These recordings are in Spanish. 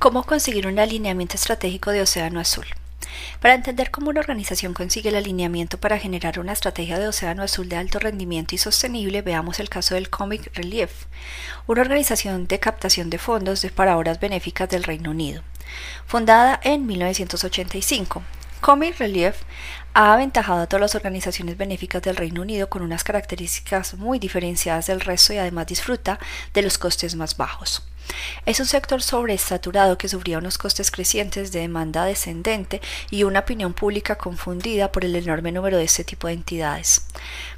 ¿Cómo conseguir un alineamiento estratégico de Océano Azul? Para entender cómo una organización consigue el alineamiento para generar una estrategia de océano azul de alto rendimiento y sostenible, veamos el caso del Comic Relief, una organización de captación de fondos para obras benéficas del Reino Unido. Fundada en 1985, Comic Relief ha aventajado a todas las organizaciones benéficas del Reino Unido con unas características muy diferenciadas del resto y además disfruta de los costes más bajos. Es un sector sobresaturado que sufría unos costes crecientes de demanda descendente y una opinión pública confundida por el enorme número de este tipo de entidades.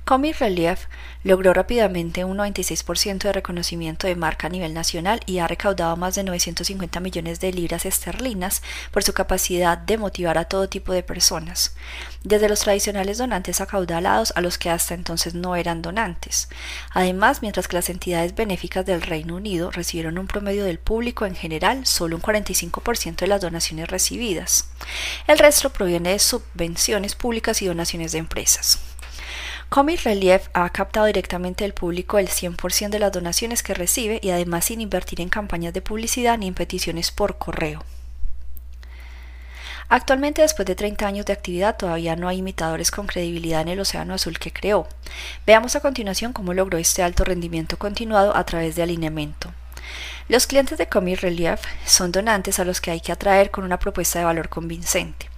Comic Relief logró rápidamente un 96% de reconocimiento de marca a nivel nacional y ha recaudado más de 950 millones de libras esterlinas por su capacidad de motivar a todo tipo de personas, desde los tradicionales donantes acaudalados a los que hasta entonces no eran donantes. Además, mientras que las entidades benéficas del Reino Unido recibieron un promedio del público en general solo un 45% de las donaciones recibidas. El resto proviene de subvenciones públicas y donaciones de empresas. Comic Relief ha captado directamente del público el 100% de las donaciones que recibe y además sin invertir en campañas de publicidad ni en peticiones por correo. Actualmente, después de 30 años de actividad, todavía no hay imitadores con credibilidad en el Océano Azul que creó. Veamos a continuación cómo logró este alto rendimiento continuado a través de alineamiento. Los clientes de Comic Relief son donantes a los que hay que atraer con una propuesta de valor convincente.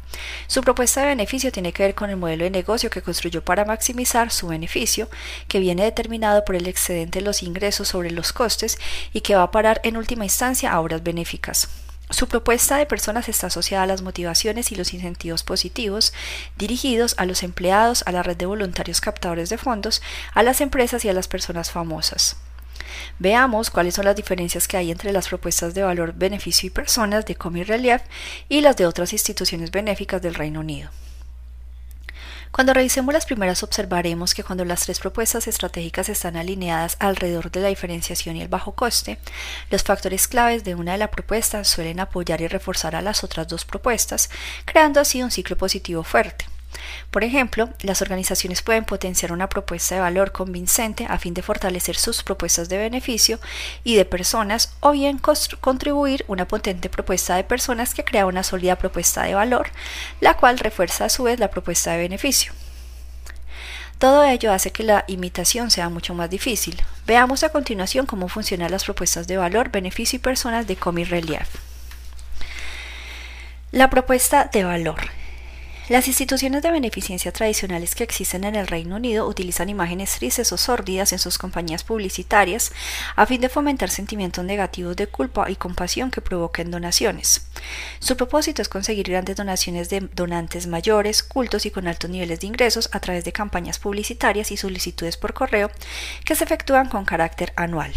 Su propuesta de beneficio tiene que ver con el modelo de negocio que construyó para maximizar su beneficio, que viene determinado por el excedente de los ingresos sobre los costes y que va a parar en última instancia a obras benéficas. Su propuesta de personas está asociada a las motivaciones y los incentivos positivos dirigidos a los empleados, a la red de voluntarios captadores de fondos, a las empresas y a las personas famosas. Veamos cuáles son las diferencias que hay entre las propuestas de valor, beneficio y personas de Comi Relief y las de otras instituciones benéficas del Reino Unido. Cuando revisemos las primeras observaremos que cuando las tres propuestas estratégicas están alineadas alrededor de la diferenciación y el bajo coste, los factores claves de una de las propuestas suelen apoyar y reforzar a las otras dos propuestas, creando así un ciclo positivo fuerte. Por ejemplo, las organizaciones pueden potenciar una propuesta de valor convincente a fin de fortalecer sus propuestas de beneficio y de personas o bien contribuir una potente propuesta de personas que crea una sólida propuesta de valor, la cual refuerza a su vez la propuesta de beneficio. Todo ello hace que la imitación sea mucho más difícil. Veamos a continuación cómo funcionan las propuestas de valor, beneficio y personas de Comi Relief. La propuesta de valor las instituciones de beneficencia tradicionales que existen en el Reino Unido utilizan imágenes tristes o sórdidas en sus compañías publicitarias a fin de fomentar sentimientos negativos de culpa y compasión que provoquen donaciones. Su propósito es conseguir grandes donaciones de donantes mayores, cultos y con altos niveles de ingresos a través de campañas publicitarias y solicitudes por correo que se efectúan con carácter anual.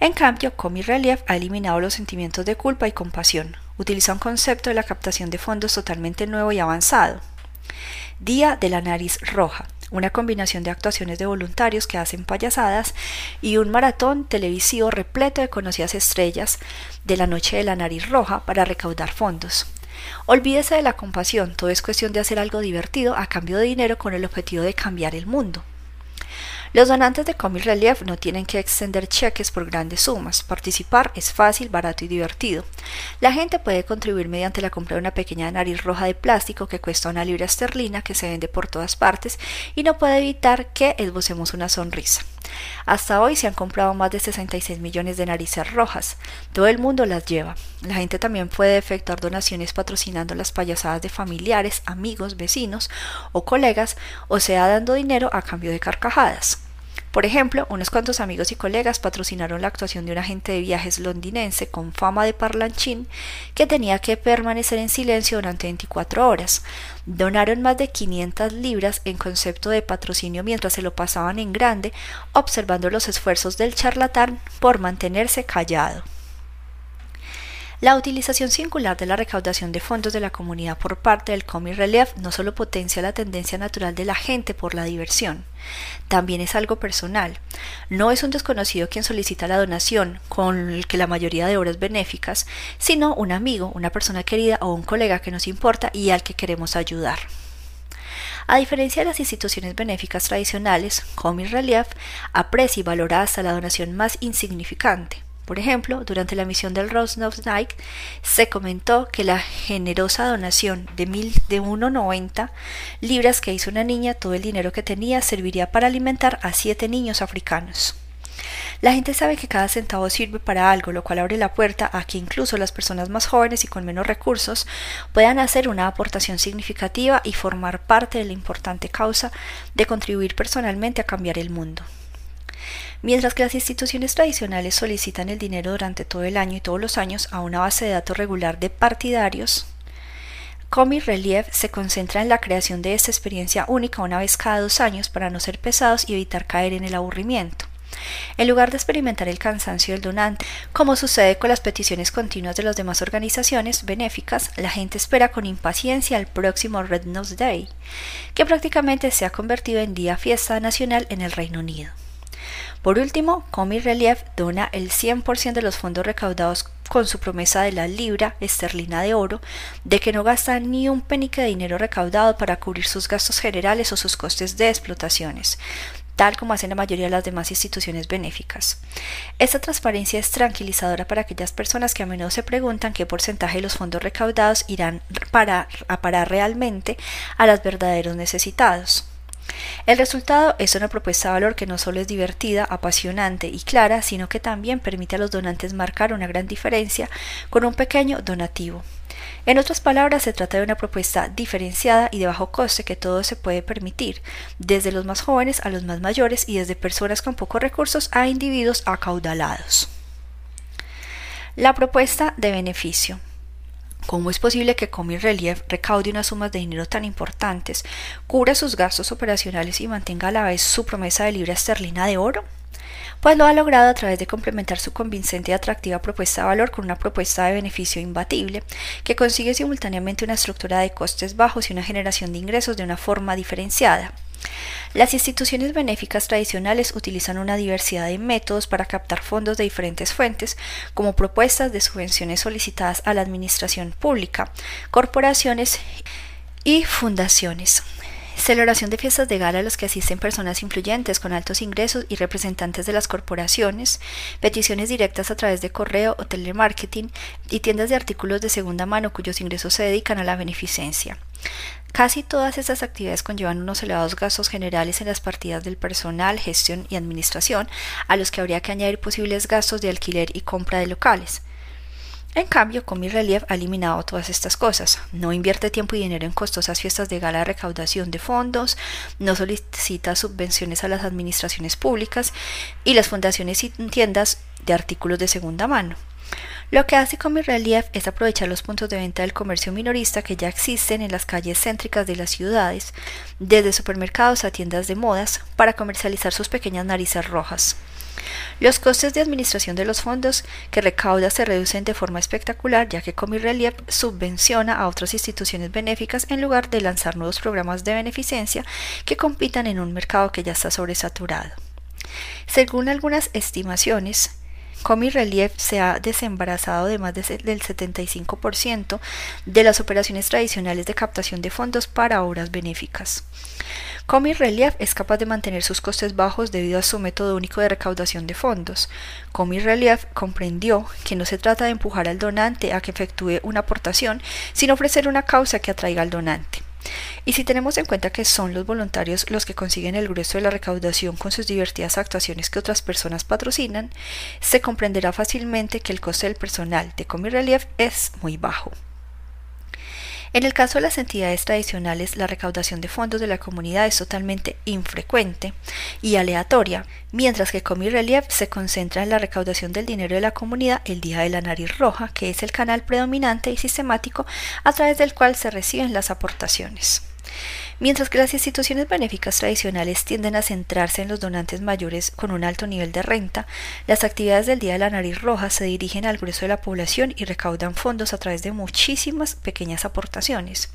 En cambio, Comi Relief ha eliminado los sentimientos de culpa y compasión. Utiliza un concepto de la captación de fondos totalmente nuevo y avanzado. Día de la nariz roja, una combinación de actuaciones de voluntarios que hacen payasadas y un maratón televisivo repleto de conocidas estrellas de la noche de la nariz roja para recaudar fondos. Olvídese de la compasión, todo es cuestión de hacer algo divertido a cambio de dinero con el objetivo de cambiar el mundo. Los donantes de Comic Relief no tienen que extender cheques por grandes sumas. Participar es fácil, barato y divertido. La gente puede contribuir mediante la compra de una pequeña nariz roja de plástico que cuesta una libra esterlina que se vende por todas partes y no puede evitar que esbocemos una sonrisa. Hasta hoy se han comprado más de 66 millones de narices rojas. Todo el mundo las lleva. La gente también puede efectuar donaciones patrocinando las payasadas de familiares, amigos, vecinos o colegas, o sea, dando dinero a cambio de carcajadas. Por ejemplo, unos cuantos amigos y colegas patrocinaron la actuación de un agente de viajes londinense con fama de parlanchín que tenía que permanecer en silencio durante 24 horas. Donaron más de 500 libras en concepto de patrocinio mientras se lo pasaban en grande, observando los esfuerzos del charlatán por mantenerse callado. La utilización singular de la recaudación de fondos de la comunidad por parte del Comi Relief no solo potencia la tendencia natural de la gente por la diversión, también es algo personal. No es un desconocido quien solicita la donación, con el que la mayoría de obras benéficas, sino un amigo, una persona querida o un colega que nos importa y al que queremos ayudar. A diferencia de las instituciones benéficas tradicionales, Comi Relief aprecia y valora hasta la donación más insignificante. Por ejemplo, durante la misión del Rosnov Night se comentó que la generosa donación de, de 1,90 libras que hizo una niña, todo el dinero que tenía, serviría para alimentar a siete niños africanos. La gente sabe que cada centavo sirve para algo, lo cual abre la puerta a que incluso las personas más jóvenes y con menos recursos puedan hacer una aportación significativa y formar parte de la importante causa de contribuir personalmente a cambiar el mundo. Mientras que las instituciones tradicionales solicitan el dinero durante todo el año y todos los años a una base de datos regular de partidarios, Comi Relief se concentra en la creación de esta experiencia única una vez cada dos años para no ser pesados y evitar caer en el aburrimiento. En lugar de experimentar el cansancio del donante, como sucede con las peticiones continuas de las demás organizaciones benéficas, la gente espera con impaciencia el próximo Red Nose Day, que prácticamente se ha convertido en día fiesta nacional en el Reino Unido. Por último, Comi Relief dona el 100% de los fondos recaudados con su promesa de la libra esterlina de oro de que no gasta ni un penique de dinero recaudado para cubrir sus gastos generales o sus costes de explotaciones, tal como hacen la mayoría de las demás instituciones benéficas. Esta transparencia es tranquilizadora para aquellas personas que a menudo se preguntan qué porcentaje de los fondos recaudados irán para, a parar realmente a los verdaderos necesitados. El resultado es una propuesta de valor que no solo es divertida, apasionante y clara, sino que también permite a los donantes marcar una gran diferencia con un pequeño donativo. En otras palabras, se trata de una propuesta diferenciada y de bajo coste que todo se puede permitir, desde los más jóvenes a los más mayores y desde personas con pocos recursos a individuos acaudalados. La propuesta de beneficio. ¿Cómo es posible que Comi Relief recaude unas sumas de dinero tan importantes, cubra sus gastos operacionales y mantenga a la vez su promesa de libra esterlina de oro? pues lo ha logrado a través de complementar su convincente y atractiva propuesta de valor con una propuesta de beneficio imbatible, que consigue simultáneamente una estructura de costes bajos y una generación de ingresos de una forma diferenciada. Las instituciones benéficas tradicionales utilizan una diversidad de métodos para captar fondos de diferentes fuentes, como propuestas de subvenciones solicitadas a la administración pública, corporaciones y fundaciones. Celebración de fiestas de gala a los que asisten personas influyentes con altos ingresos y representantes de las corporaciones, peticiones directas a través de correo o telemarketing y tiendas de artículos de segunda mano cuyos ingresos se dedican a la beneficencia. Casi todas estas actividades conllevan unos elevados gastos generales en las partidas del personal, gestión y administración, a los que habría que añadir posibles gastos de alquiler y compra de locales. En cambio, Comi Relief ha eliminado todas estas cosas. No invierte tiempo y dinero en costosas fiestas de gala de recaudación de fondos, no solicita subvenciones a las administraciones públicas y las fundaciones y tiendas de artículos de segunda mano. Lo que hace Comi Relief es aprovechar los puntos de venta del comercio minorista que ya existen en las calles céntricas de las ciudades, desde supermercados a tiendas de modas, para comercializar sus pequeñas narices rojas. Los costes de administración de los fondos que recauda se reducen de forma espectacular ya que Comirelief subvenciona a otras instituciones benéficas en lugar de lanzar nuevos programas de beneficencia que compitan en un mercado que ya está sobresaturado. Según algunas estimaciones, Comi Relief se ha desembarazado de más del 75% de las operaciones tradicionales de captación de fondos para obras benéficas. Comi Relief es capaz de mantener sus costes bajos debido a su método único de recaudación de fondos. Comi Relief comprendió que no se trata de empujar al donante a que efectúe una aportación, sino ofrecer una causa que atraiga al donante. Y si tenemos en cuenta que son los voluntarios los que consiguen el grueso de la recaudación con sus divertidas actuaciones que otras personas patrocinan, se comprenderá fácilmente que el coste del personal de Comi Relief es muy bajo. En el caso de las entidades tradicionales, la recaudación de fondos de la comunidad es totalmente infrecuente y aleatoria, mientras que Comi Relief se concentra en la recaudación del dinero de la comunidad el día de la nariz roja, que es el canal predominante y sistemático a través del cual se reciben las aportaciones. Mientras que las instituciones benéficas tradicionales tienden a centrarse en los donantes mayores con un alto nivel de renta, las actividades del Día de la Nariz Roja se dirigen al grueso de la población y recaudan fondos a través de muchísimas pequeñas aportaciones.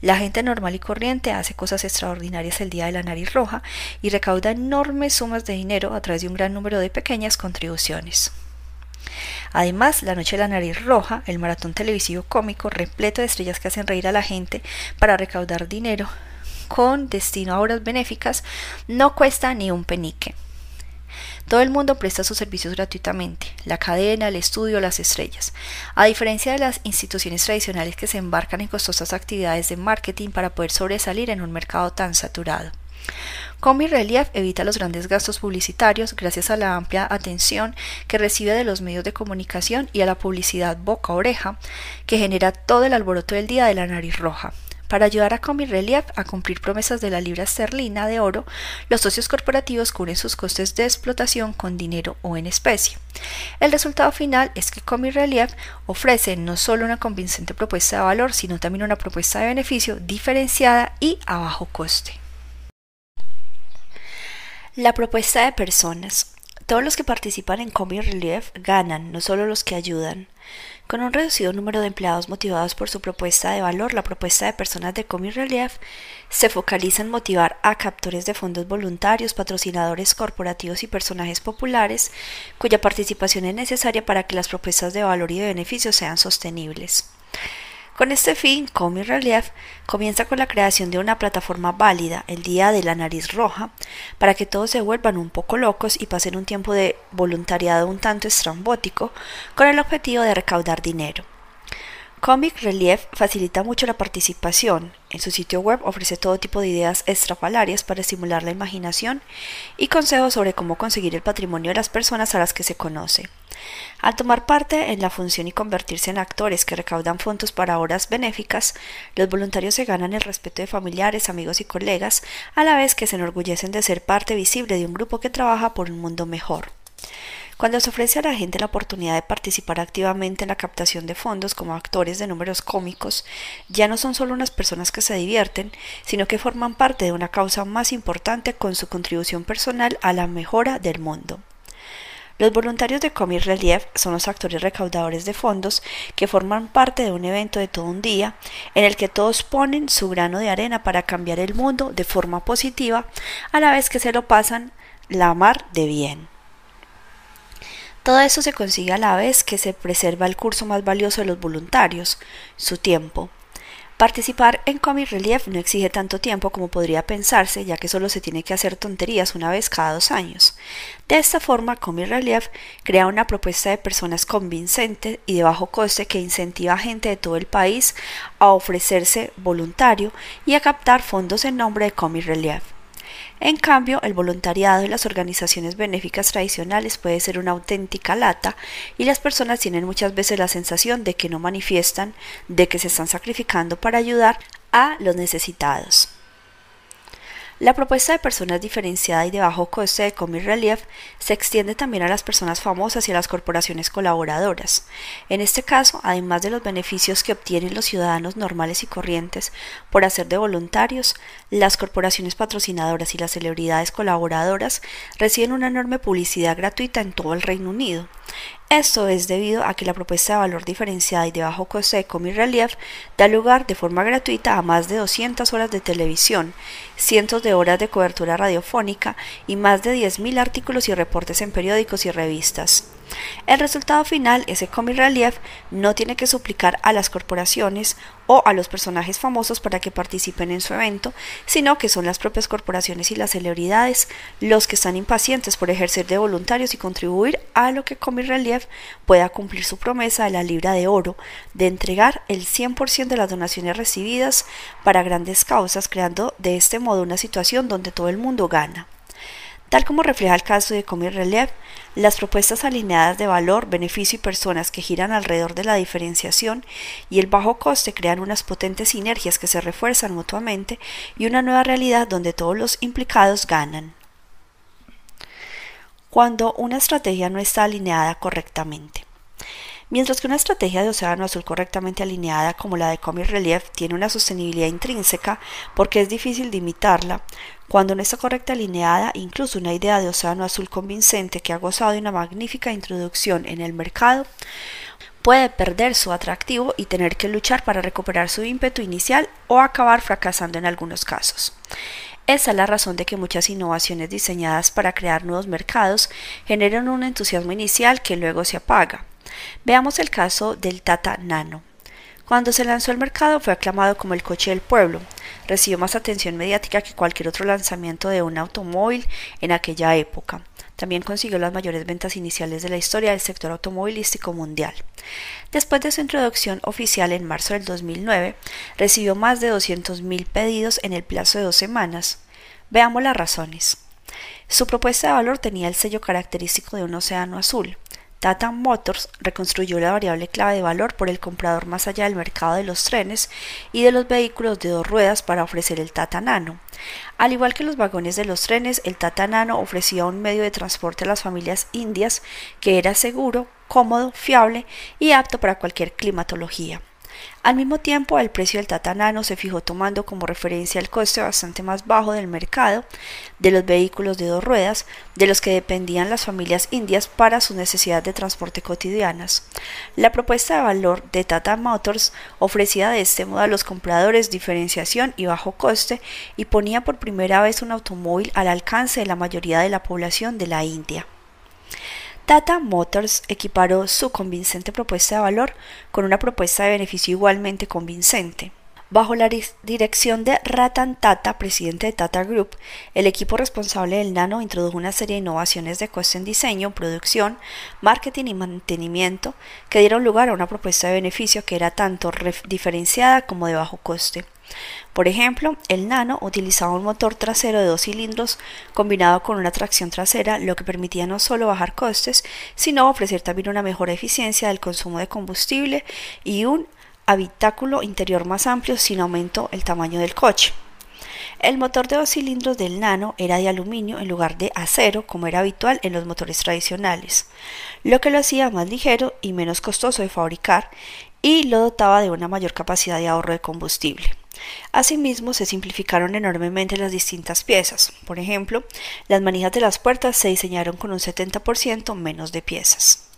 La gente normal y corriente hace cosas extraordinarias el Día de la Nariz Roja y recauda enormes sumas de dinero a través de un gran número de pequeñas contribuciones. Además, La Noche de la Nariz Roja, el maratón televisivo cómico repleto de estrellas que hacen reír a la gente para recaudar dinero con destino a obras benéficas, no cuesta ni un penique. Todo el mundo presta sus servicios gratuitamente, la cadena, el estudio, las estrellas. A diferencia de las instituciones tradicionales que se embarcan en costosas actividades de marketing para poder sobresalir en un mercado tan saturado. Comi Relief evita los grandes gastos publicitarios gracias a la amplia atención que recibe de los medios de comunicación y a la publicidad boca a oreja que genera todo el alboroto del día de la nariz roja. Para ayudar a Comi Relief a cumplir promesas de la libra esterlina de oro, los socios corporativos cubren sus costes de explotación con dinero o en especie. El resultado final es que Comi Relief ofrece no solo una convincente propuesta de valor, sino también una propuesta de beneficio diferenciada y a bajo coste. La propuesta de personas. Todos los que participan en Comi Relief ganan, no solo los que ayudan. Con un reducido número de empleados motivados por su propuesta de valor, la propuesta de personas de Comi Relief se focaliza en motivar a captores de fondos voluntarios, patrocinadores corporativos y personajes populares, cuya participación es necesaria para que las propuestas de valor y de beneficio sean sostenibles. Con este fin, Comi Relief comienza con la creación de una plataforma válida, el Día de la Nariz Roja, para que todos se vuelvan un poco locos y pasen un tiempo de voluntariado un tanto estrambótico, con el objetivo de recaudar dinero. Comic Relief facilita mucho la participación. En su sitio web ofrece todo tipo de ideas estrafalarias para estimular la imaginación y consejos sobre cómo conseguir el patrimonio de las personas a las que se conoce. Al tomar parte en la función y convertirse en actores que recaudan fondos para obras benéficas, los voluntarios se ganan el respeto de familiares, amigos y colegas, a la vez que se enorgullecen de ser parte visible de un grupo que trabaja por un mundo mejor. Cuando se ofrece a la gente la oportunidad de participar activamente en la captación de fondos como actores de números cómicos, ya no son solo unas personas que se divierten, sino que forman parte de una causa más importante con su contribución personal a la mejora del mundo. Los voluntarios de Comic Relief son los actores recaudadores de fondos que forman parte de un evento de todo un día en el que todos ponen su grano de arena para cambiar el mundo de forma positiva a la vez que se lo pasan la mar de bien. Todo eso se consigue a la vez que se preserva el curso más valioso de los voluntarios, su tiempo. Participar en Comic Relief no exige tanto tiempo como podría pensarse, ya que solo se tiene que hacer tonterías una vez cada dos años. De esta forma, Comic Relief crea una propuesta de personas convincente y de bajo coste que incentiva a gente de todo el país a ofrecerse voluntario y a captar fondos en nombre de Comic Relief. En cambio, el voluntariado y las organizaciones benéficas tradicionales puede ser una auténtica lata y las personas tienen muchas veces la sensación de que no manifiestan, de que se están sacrificando para ayudar a los necesitados. La propuesta de personas diferenciada y de bajo coste de Comic Relief se extiende también a las personas famosas y a las corporaciones colaboradoras. En este caso, además de los beneficios que obtienen los ciudadanos normales y corrientes por hacer de voluntarios, las corporaciones patrocinadoras y las celebridades colaboradoras reciben una enorme publicidad gratuita en todo el Reino Unido. Esto es debido a que la propuesta de valor diferenciada y de bajo coste de Comic Relief da lugar de forma gratuita a más de 200 horas de televisión, cientos de horas de cobertura radiofónica y más de 10.000 artículos y reportes en periódicos y revistas. El resultado final es que Comic Relief no tiene que suplicar a las corporaciones o a los personajes famosos para que participen en su evento, sino que son las propias corporaciones y las celebridades los que están impacientes por ejercer de voluntarios y contribuir a lo que Comic Relief pueda cumplir su promesa de la libra de oro, de entregar el 100% de las donaciones recibidas para grandes causas, creando de este modo una situación donde todo el mundo gana. Tal como refleja el caso de Comic Relief, las propuestas alineadas de valor, beneficio y personas que giran alrededor de la diferenciación y el bajo coste crean unas potentes sinergias que se refuerzan mutuamente y una nueva realidad donde todos los implicados ganan. Cuando una estrategia no está alineada correctamente. Mientras que una estrategia de océano azul correctamente alineada como la de Comic Relief tiene una sostenibilidad intrínseca porque es difícil de imitarla, cuando no está correcta alineada, incluso una idea de océano azul convincente que ha gozado de una magnífica introducción en el mercado, puede perder su atractivo y tener que luchar para recuperar su ímpetu inicial o acabar fracasando en algunos casos. Esa es la razón de que muchas innovaciones diseñadas para crear nuevos mercados generan un entusiasmo inicial que luego se apaga. Veamos el caso del Tata Nano. Cuando se lanzó al mercado fue aclamado como el coche del pueblo. recibió más atención mediática que cualquier otro lanzamiento de un automóvil en aquella época. También consiguió las mayores ventas iniciales de la historia del sector automovilístico mundial. Después de su introducción oficial en marzo del 2009, recibió más de 200.000 pedidos en el plazo de dos semanas. Veamos las razones. Su propuesta de valor tenía el sello característico de un océano azul. Tata Motors reconstruyó la variable clave de valor por el comprador más allá del mercado de los trenes y de los vehículos de dos ruedas para ofrecer el Tata Nano. Al igual que los vagones de los trenes, el Tata Nano ofrecía un medio de transporte a las familias indias que era seguro, cómodo, fiable y apto para cualquier climatología. Al mismo tiempo, el precio del Tata Nano se fijó tomando como referencia el coste bastante más bajo del mercado de los vehículos de dos ruedas, de los que dependían las familias indias para sus necesidades de transporte cotidianas. La propuesta de valor de Tata Motors ofrecía de este modo a los compradores diferenciación y bajo coste y ponía por primera vez un automóvil al alcance de la mayoría de la población de la India. Tata Motors equiparó su convincente propuesta de valor con una propuesta de beneficio igualmente convincente. Bajo la dirección de Ratan Tata, presidente de Tata Group, el equipo responsable del Nano introdujo una serie de innovaciones de coste en diseño, producción, marketing y mantenimiento que dieron lugar a una propuesta de beneficio que era tanto diferenciada como de bajo coste. Por ejemplo, el Nano utilizaba un motor trasero de dos cilindros combinado con una tracción trasera, lo que permitía no solo bajar costes, sino ofrecer también una mejor eficiencia del consumo de combustible y un habitáculo interior más amplio sin aumento el tamaño del coche. El motor de dos cilindros del Nano era de aluminio en lugar de acero, como era habitual en los motores tradicionales, lo que lo hacía más ligero y menos costoso de fabricar y lo dotaba de una mayor capacidad de ahorro de combustible. Asimismo, se simplificaron enormemente las distintas piezas. Por ejemplo, las manijas de las puertas se diseñaron con un 70% menos de piezas.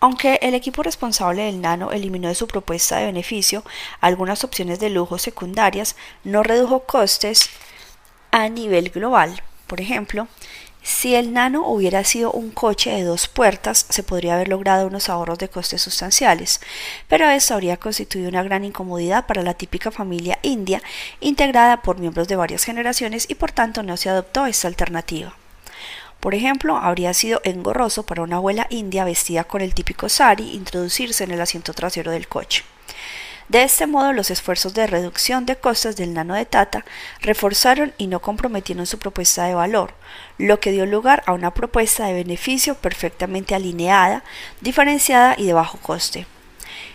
Aunque el equipo responsable del Nano eliminó de su propuesta de beneficio algunas opciones de lujo secundarias, no redujo costes a nivel global. Por ejemplo, si el Nano hubiera sido un coche de dos puertas, se podría haber logrado unos ahorros de costes sustanciales, pero esto habría constituido una gran incomodidad para la típica familia india, integrada por miembros de varias generaciones y por tanto no se adoptó esta alternativa. Por ejemplo, habría sido engorroso para una abuela india vestida con el típico sari introducirse en el asiento trasero del coche. De este modo, los esfuerzos de reducción de costes del nano de Tata reforzaron y no comprometieron su propuesta de valor, lo que dio lugar a una propuesta de beneficio perfectamente alineada, diferenciada y de bajo coste.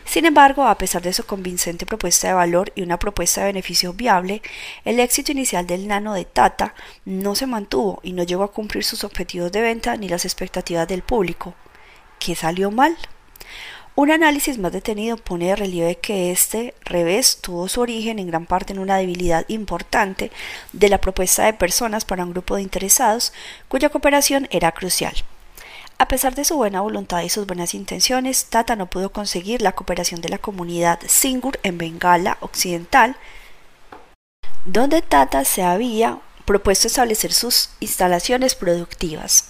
Sin embargo, a pesar de su convincente propuesta de valor y una propuesta de beneficio viable, el éxito inicial del nano de Tata no se mantuvo y no llegó a cumplir sus objetivos de venta ni las expectativas del público. ¿Qué salió mal? Un análisis más detenido pone de relieve que este revés tuvo su origen en gran parte en una debilidad importante de la propuesta de personas para un grupo de interesados cuya cooperación era crucial. A pesar de su buena voluntad y sus buenas intenciones, Tata no pudo conseguir la cooperación de la comunidad Singur en Bengala Occidental, donde Tata se había propuesto establecer sus instalaciones productivas.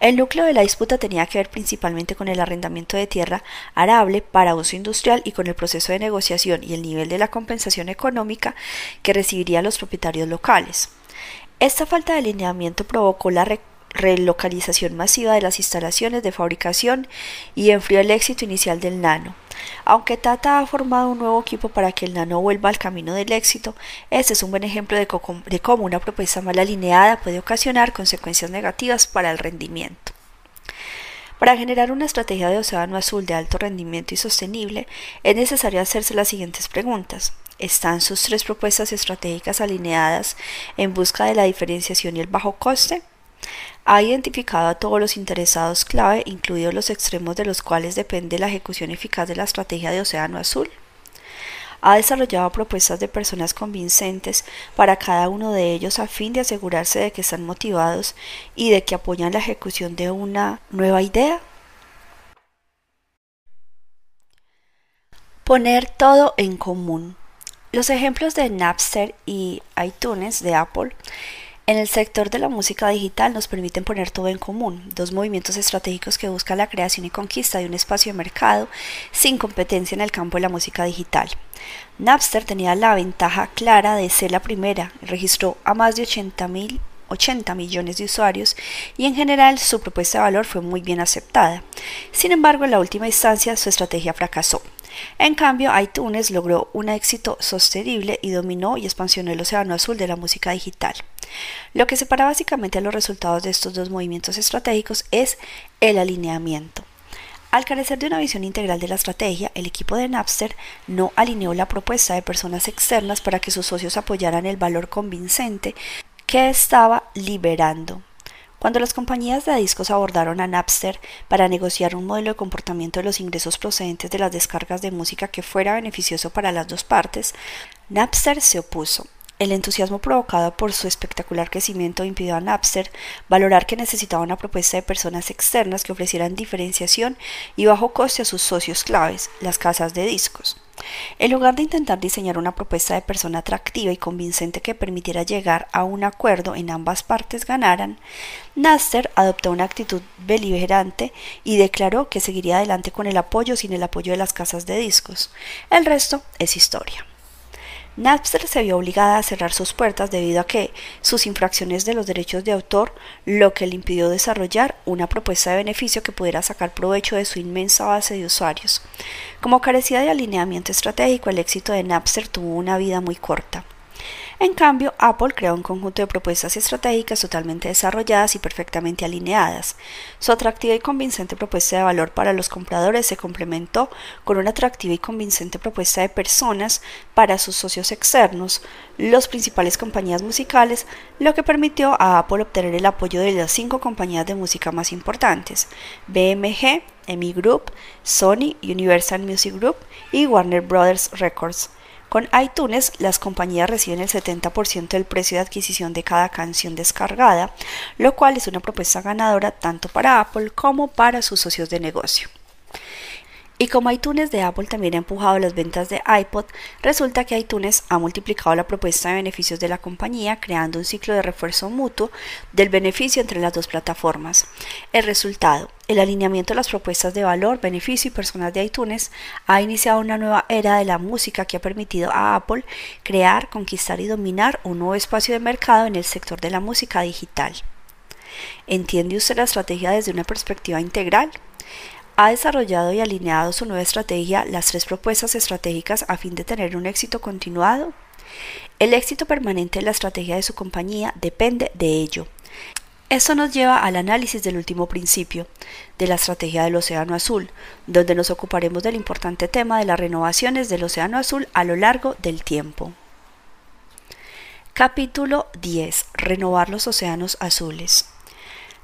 El núcleo de la disputa tenía que ver principalmente con el arrendamiento de tierra arable para uso industrial y con el proceso de negociación y el nivel de la compensación económica que recibirían los propietarios locales. Esta falta de alineamiento provocó la relocalización masiva de las instalaciones de fabricación y enfrió el éxito inicial del Nano. Aunque Tata ha formado un nuevo equipo para que el Nano vuelva al camino del éxito, este es un buen ejemplo de, cómo una propuesta mal alineada puede ocasionar consecuencias negativas para el rendimiento. Para generar una estrategia de océano azul de alto rendimiento y sostenible, es necesario hacerse las siguientes preguntas. ¿Están sus tres propuestas estratégicas alineadas en busca de la diferenciación y el bajo coste? Ha identificado a todos los interesados clave, incluidos los extremos de los cuales depende la ejecución eficaz de la estrategia de Océano Azul. Ha desarrollado propuestas de personas convincentes para cada uno de ellos a fin de asegurarse de que están motivados y de que apoyan la ejecución de una nueva idea. Poner todo en común. Los ejemplos de Napster y iTunes de Apple En el sector de la música digital nos permiten poner todo en común, dos movimientos estratégicos que buscan la creación y conquista de un espacio de mercado sin competencia en el campo de la música digital. Napster tenía la ventaja clara de ser la primera, registró a más de 80 mil 80 millones de usuarios y en general su propuesta de valor fue muy bien aceptada. Sin embargo, en la última instancia su estrategia fracasó. En cambio, iTunes logró un éxito sostenible y dominó y expansionó el océano azul de la música digital. Lo que separa básicamente los resultados de estos dos movimientos estratégicos es el alineamiento. Al carecer de una visión integral de la estrategia, el equipo de Napster no alineó la propuesta de personas externas para que sus socios apoyaran el valor convincente que estaba liberando. Cuando las compañías de discos abordaron a Napster para negociar un modelo de comportamiento de los ingresos procedentes de las descargas de música que fuera beneficioso para las dos partes, Napster se opuso. El entusiasmo provocado por su espectacular crecimiento impidió a Napster valorar que necesitaba una propuesta de personas externas que ofrecieran diferenciación y bajo coste a sus socios claves, las casas de discos. En lugar de intentar diseñar una propuesta de persona atractiva y convincente que permitiera llegar a un acuerdo en ambas partes ganaran, Naster adoptó una actitud beligerante y declaró que seguiría adelante con el apoyo sin el apoyo de las casas de discos. El resto es historia. Napster se vio obligada a cerrar sus puertas debido a que sus infracciones de los derechos de autor lo que le impidió desarrollar una propuesta de beneficio que pudiera sacar provecho de su inmensa base de usuarios. Como carecía de alineamiento estratégico, el éxito de Napster tuvo una vida muy corta. En cambio, Apple creó un conjunto de propuestas estratégicas totalmente desarrolladas y perfectamente alineadas. Su atractiva y convincente propuesta de valor para los compradores se complementó con una atractiva y convincente propuesta de personas para sus socios externos, las principales compañías musicales, lo que permitió a Apple obtener el apoyo de las cinco compañías de música más importantes, BMG, EMI Group, Sony, Universal Music Group y Warner Brothers Records. Con iTunes, las compañías reciben el 70% del precio de adquisición de cada canción descargada, lo cual es una propuesta ganadora tanto para Apple como para sus socios de negocio. Y como iTunes de Apple también ha empujado las ventas de iPod, resulta que iTunes ha multiplicado la propuesta de beneficios de la compañía, creando un ciclo de refuerzo mutuo del beneficio entre las dos plataformas. El resultado, el alineamiento de las propuestas de valor, beneficio y personas de iTunes ha iniciado una nueva era de la música que ha permitido a Apple crear, conquistar y dominar un nuevo espacio de mercado en el sector de la música digital. ¿Entiende usted la estrategia desde una perspectiva integral? Ha desarrollado y alineado su nueva estrategia las tres propuestas estratégicas a fin de tener un éxito continuado? El éxito permanente de la estrategia de su compañía depende de ello. Esto nos lleva al análisis del último principio, de la estrategia del Océano Azul, donde nos ocuparemos del importante tema de las renovaciones del Océano Azul a lo largo del tiempo. Capítulo 10. Renovar los océanos azules.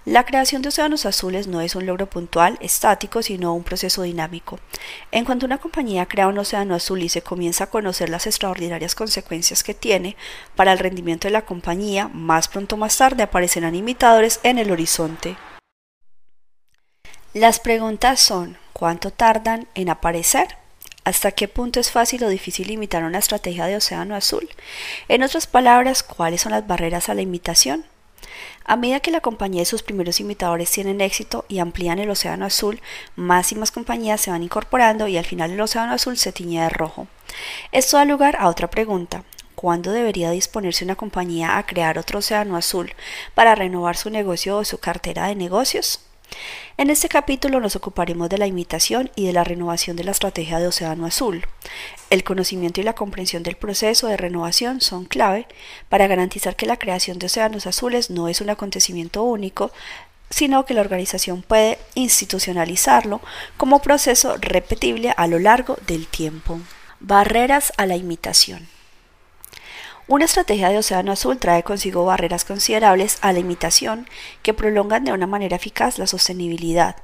La creación de océanos azules no es un logro puntual, estático, sino un proceso dinámico. En cuanto una compañía crea un océano azul y se comienza a conocer las extraordinarias consecuencias que tiene para el rendimiento de la compañía, más pronto más tarde aparecerán imitadores en el horizonte. Las preguntas son, ¿cuánto tardan en aparecer? ¿Hasta qué punto es fácil o difícil imitar una estrategia de océano azul? En otras palabras, ¿cuáles son las barreras a la imitación? A medida que la compañía y sus primeros imitadores tienen éxito y amplían el océano azul, más y más compañías se van incorporando y al final el océano azul se tiñe de rojo. Esto da lugar a otra pregunta. ¿Cuándo debería disponerse una compañía a crear otro océano azul para renovar su negocio o su cartera de negocios? En este capítulo nos ocuparemos de la imitación y de la renovación de la estrategia de Océano Azul. El conocimiento y la comprensión del proceso de renovación son clave para garantizar que la creación de océanos azules no es un acontecimiento único, sino que la organización puede institucionalizarlo como proceso repetible a lo largo del tiempo. Barreras a la imitación. Una estrategia de océano azul trae consigo barreras considerables a la imitación que prolongan de una manera eficaz la sostenibilidad.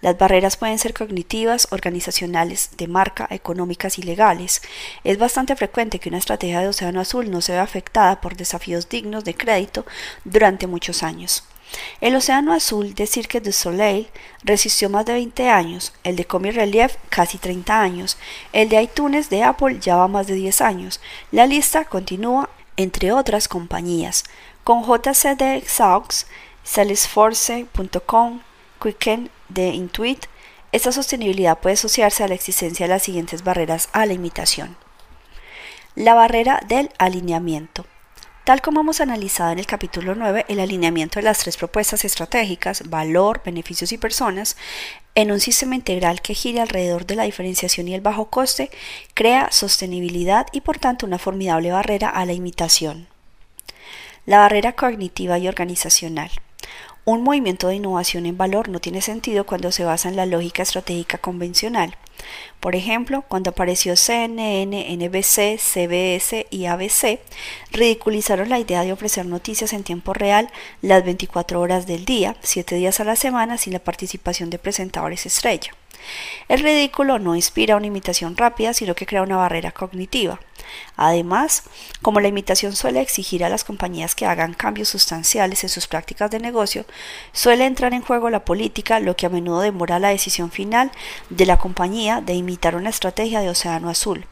Las barreras pueden ser cognitivas, organizacionales, de marca, económicas y legales. Es bastante frecuente que una estrategia de océano azul no se vea afectada por desafíos dignos de crédito durante muchos años. El océano azul de Cirque du Soleil resistió más de 20 años, el de Comi Relief casi 30 años, el de iTunes de Apple ya va más de 10 años. La lista continúa entre otras compañías. Con JCD Exaux, Salesforce.com, Quicken de Intuit, esta sostenibilidad puede asociarse a la existencia de las siguientes barreras a la imitación. La barrera del alineamiento. Tal como hemos analizado en el capítulo 9, el alineamiento de las tres propuestas estratégicas, valor, beneficios y personas, en un sistema integral que gira alrededor de la diferenciación y el bajo coste, crea sostenibilidad y por tanto una formidable barrera a la imitación. La barrera cognitiva y organizacional. Un movimiento de innovación en valor no tiene sentido cuando se basa en la lógica estratégica convencional. Por ejemplo, cuando apareció CNN, NBC, CBS y ABC, ridiculizaron la idea de ofrecer noticias en tiempo real las 24 horas del día, 7 días a la semana, sin la participación de presentadores estrella. El ridículo no inspira una imitación rápida, sino que crea una barrera cognitiva. Además, como la imitación suele exigir a las compañías que hagan cambios sustanciales en sus prácticas de negocio, suele entrar en juego la política, lo que a menudo demora la decisión final de la compañía de imitar una estrategia de océano azul.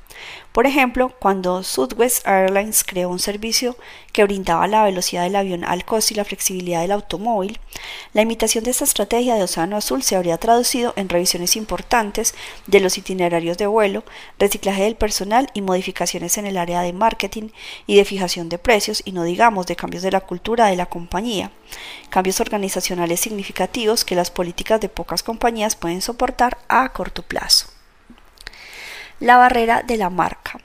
Por ejemplo, cuando Southwest Airlines creó un servicio que brindaba la velocidad del avión al costo y la flexibilidad del automóvil, la imitación de esta estrategia de Océano Azul se habría traducido en revisiones importantes de los itinerarios de vuelo, reciclaje del personal y modificaciones en el área de marketing y de fijación de precios, y no digamos de cambios de la cultura de la compañía, cambios organizacionales significativos que las políticas de pocas compañías pueden soportar a corto plazo. La barrera de la marca.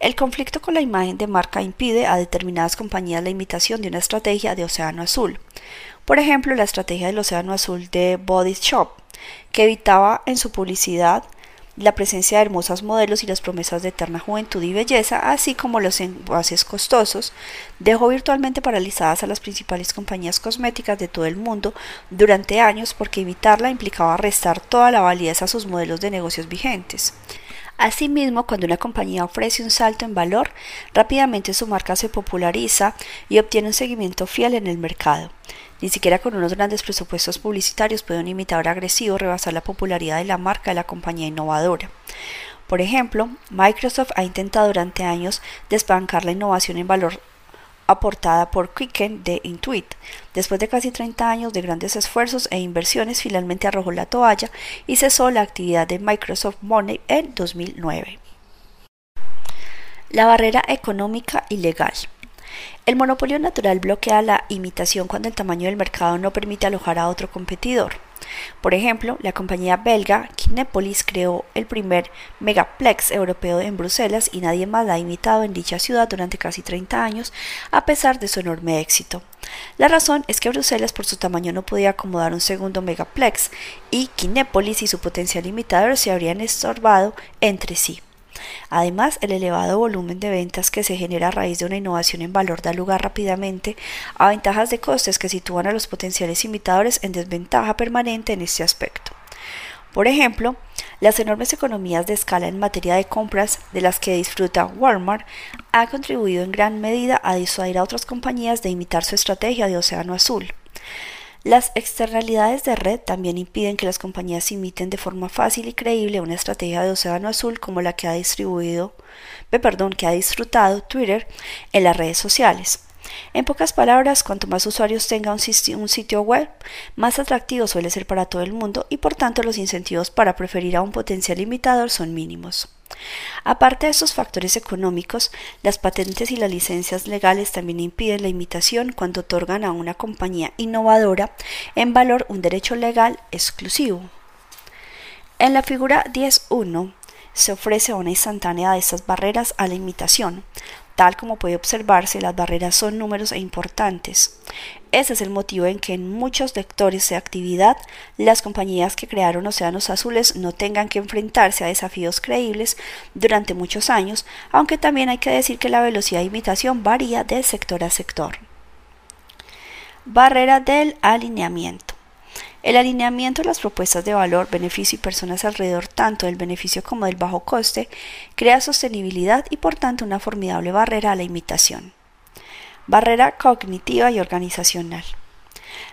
El conflicto con la imagen de marca impide a determinadas compañías la imitación de una estrategia de océano azul. Por ejemplo, la estrategia del océano azul de Body Shop, que evitaba en su publicidad la presencia de hermosas modelos y las promesas de eterna juventud y belleza, así como los envases costosos, dejó virtualmente paralizadas a las principales compañías cosméticas de todo el mundo durante años porque evitarla implicaba restar toda la validez a sus modelos de negocios vigentes. Asimismo, cuando una compañía ofrece un salto en valor, rápidamente su marca se populariza y obtiene un seguimiento fiel en el mercado. Ni siquiera con unos grandes presupuestos publicitarios puede un imitador agresivo rebasar la popularidad de la marca de la compañía innovadora. Por ejemplo, Microsoft ha intentado durante años desbancar la innovación en valor aportada por Quicken de Intuit. Después de casi 30 años de grandes esfuerzos e inversiones, finalmente arrojó la toalla y cesó la actividad de Microsoft Money en 2009. La barrera económica y legal. El monopolio natural bloquea la imitación cuando el tamaño del mercado no permite alojar a otro competidor. Por ejemplo, la compañía belga Kinepolis creó el primer megaplex europeo en Bruselas y nadie más la ha imitado en dicha ciudad durante casi 30 años, a pesar de su enorme éxito. La razón es que Bruselas por su tamaño no podía acomodar un segundo megaplex y Kinépolis y su potencial imitador se habrían estorbado entre sí. Además, el elevado volumen de ventas que se genera a raíz de una innovación en valor da lugar rápidamente a ventajas de costes que sitúan a los potenciales imitadores en desventaja permanente en este aspecto. Por ejemplo, las enormes economías de escala en materia de compras de las que disfruta Walmart ha contribuido en gran medida a disuadir a otras compañías de imitar su estrategia de océano azul. Las externalidades de red también impiden que las compañías imiten de forma fácil y creíble una estrategia de océano azul como la que ha distribuido, perdón, que ha disfrutado Twitter en las redes sociales. En pocas palabras, cuanto más usuarios tenga un, un, sitio web, más atractivo suele ser para todo el mundo y por tanto los incentivos para preferir a un potencial imitador son mínimos. Aparte de estos factores económicos, las patentes y las licencias legales también impiden la imitación cuando otorgan a una compañía innovadora en valor un derecho legal exclusivo. En la figura 10.1 se ofrece una instantánea de estas barreras a la imitación, Tal como puede observarse, las barreras son números e importantes. Ese es el motivo en que en muchos sectores de actividad las compañías que crearon océanos azules no tengan que enfrentarse a desafíos creíbles durante muchos años, aunque también hay que decir que la velocidad de imitación varía de sector a sector. Barrera del alineamiento. El alineamiento de las propuestas de valor, beneficio y personas alrededor tanto del beneficio como del bajo coste crea sostenibilidad y por tanto una formidable barrera a la imitación. Barrera cognitiva y organizacional.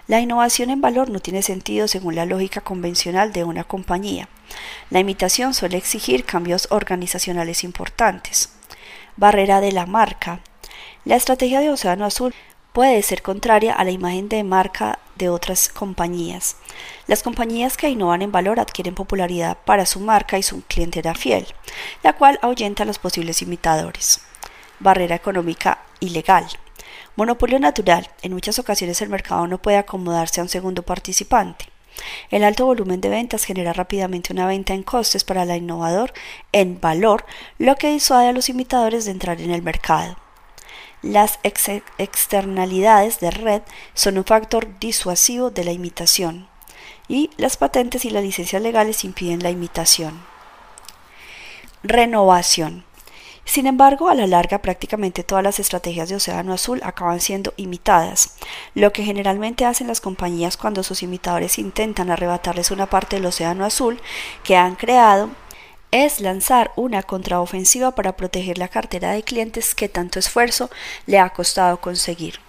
La innovación en valor no tiene sentido según la lógica convencional de una compañía. La imitación suele exigir cambios organizacionales importantes. Barrera de la marca. La estrategia de Océano Azul puede ser contraria a la imagen de marca de otras compañías. Las compañías que innovan en valor adquieren popularidad para su marca y su clientela fiel, la cual ahuyenta a los posibles imitadores. Barrera económica ilegal. Monopolio natural. En muchas ocasiones el mercado no puede acomodarse a un segundo participante. El alto volumen de ventas genera rápidamente una venta en costes para el innovador en valor, lo que disuade a los imitadores de entrar en el mercado. Las externalidades de red son un factor disuasivo de la imitación y las patentes y las licencias legales impiden la imitación. Renovación. Sin embargo, a la larga prácticamente todas las estrategias de Océano Azul acaban siendo imitadas. Lo que generalmente hacen las compañías cuando sus imitadores intentan arrebatarles una parte del Océano Azul que han creado es lanzar una contraofensiva para proteger la cartera de clientes que tanto esfuerzo le ha costado conseguir.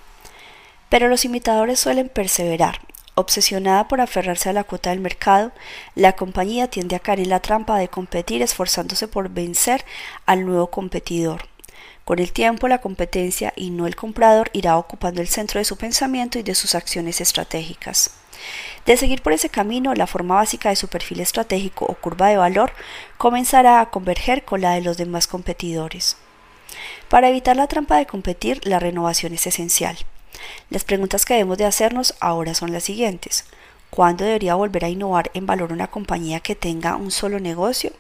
Pero los imitadores suelen perseverar. Obsesionada por aferrarse a la cuota del mercado, la compañía tiende a caer en la trampa de competir esforzándose por vencer al nuevo competidor. Con el tiempo, la competencia y no el comprador irá ocupando el centro de su pensamiento y de sus acciones estratégicas. De seguir por ese camino, la forma básica de su perfil estratégico o curva de valor comenzará a converger con la de los demás competidores. Para evitar la trampa de competir, la renovación es esencial. Las preguntas que debemos de hacernos ahora son las siguientes. ¿Cuándo debería volver a innovar en valor una compañía que tenga un solo negocio?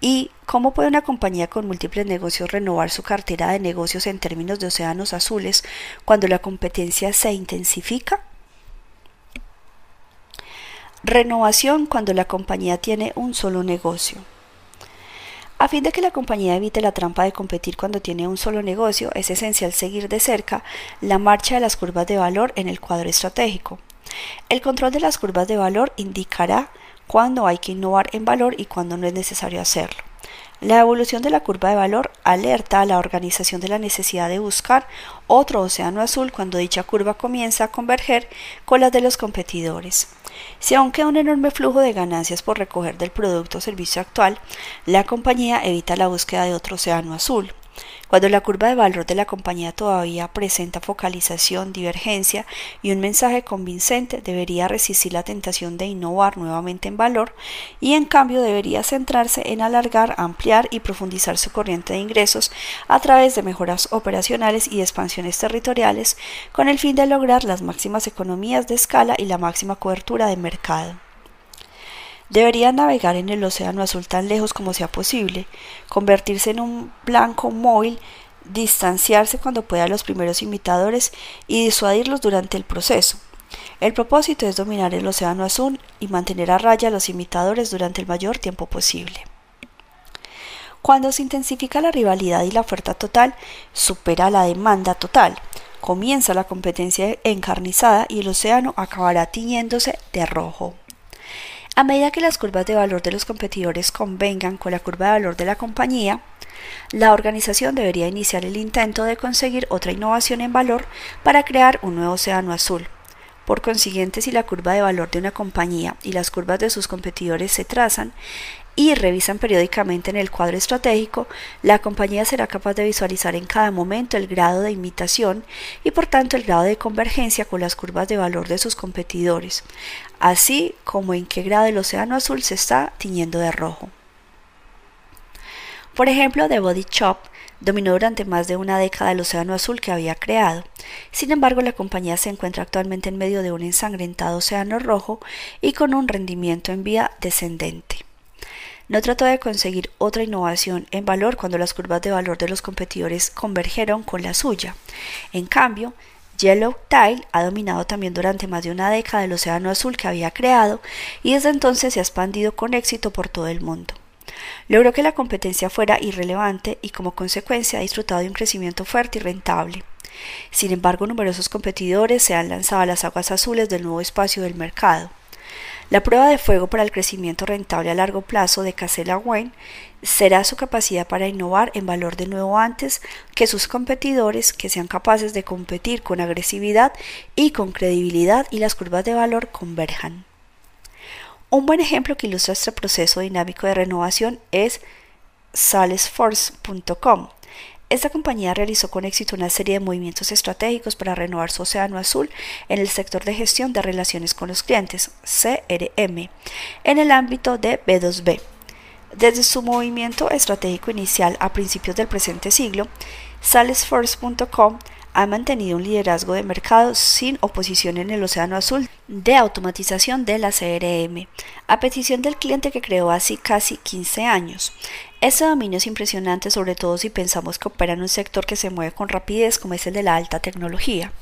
¿Y cómo puede una compañía con múltiples negocios renovar su cartera de negocios en términos de océanos azules cuando la competencia se intensifica? Renovación cuando la compañía tiene un solo negocio. A fin de que la compañía evite la trampa de competir cuando tiene un solo negocio, es esencial seguir de cerca la marcha de las curvas de valor en el cuadro estratégico. El control de las curvas de valor indicará cuándo hay que innovar en valor y cuándo no es necesario hacerlo. La evolución de la curva de valor alerta a la organización de la necesidad de buscar otro océano azul cuando dicha curva comienza a converger con las de los competidores. Si aún queda un enorme flujo de ganancias por recoger del producto o servicio actual, la compañía evita la búsqueda de otro océano azul. Cuando la curva de valor de la compañía todavía presenta focalización, divergencia y un mensaje convincente, debería resistir la tentación de innovar nuevamente en valor y en cambio debería centrarse en alargar, ampliar y profundizar su corriente de ingresos a través de mejoras operacionales y expansiones territoriales con el fin de lograr las máximas economías de escala y la máxima cobertura de mercado. Debería navegar en el océano azul tan lejos como sea posible, convertirse en un blanco móvil, distanciarse cuando pueda los primeros imitadores y disuadirlos durante el proceso. El propósito es dominar el océano azul y mantener a raya a los imitadores durante el mayor tiempo posible. Cuando se intensifica la rivalidad y la oferta total supera la demanda total, comienza la competencia encarnizada y el océano acabará tiñéndose de rojo. A medida que las curvas de valor de los competidores convengan con la curva de valor de la compañía, la organización debería iniciar el intento de conseguir otra innovación en valor para crear un nuevo océano azul. Por consiguiente, si la curva de valor de una compañía y las curvas de sus competidores se trazan, y revisan periódicamente en el cuadro estratégico, la compañía será capaz de visualizar en cada momento el grado de imitación y por tanto el grado de convergencia con las curvas de valor de sus competidores, así como en qué grado el océano azul se está tiñendo de rojo. Por ejemplo, The Body Shop dominó durante más de una década el océano azul que había creado. Sin embargo, la compañía se encuentra actualmente en medio de un ensangrentado océano rojo y con un rendimiento en vía descendente. No trató de conseguir otra innovación en valor cuando las curvas de valor de los competidores convergieron con la suya. En cambio, Yellow Tile ha dominado también durante más de una década el océano azul que había creado y desde entonces se ha expandido con éxito por todo el mundo. Logró que la competencia fuera irrelevante y como consecuencia ha disfrutado de un crecimiento fuerte y rentable. Sin embargo, numerosos competidores se han lanzado a las aguas azules del nuevo espacio del mercado. La prueba de fuego para el crecimiento rentable a largo plazo de Casella Wayne será su capacidad para innovar en valor de nuevo antes que sus competidores que sean capaces de competir con agresividad y con credibilidad y las curvas de valor converjan. Un buen ejemplo que ilustra este proceso dinámico de renovación es salesforce.com. Esta compañía realizó con éxito una serie de movimientos estratégicos para renovar su océano azul en el sector de gestión de relaciones con los clientes, CRM, en el ámbito de B2B. Desde su movimiento estratégico inicial a principios del presente siglo, Salesforce.com ha mantenido un liderazgo de mercado sin oposición en el Océano Azul de automatización de la CRM, a petición del cliente que creó hace casi 15 años. Este dominio es impresionante sobre todo si pensamos que opera en un sector que se mueve con rapidez como es el de la alta tecnología.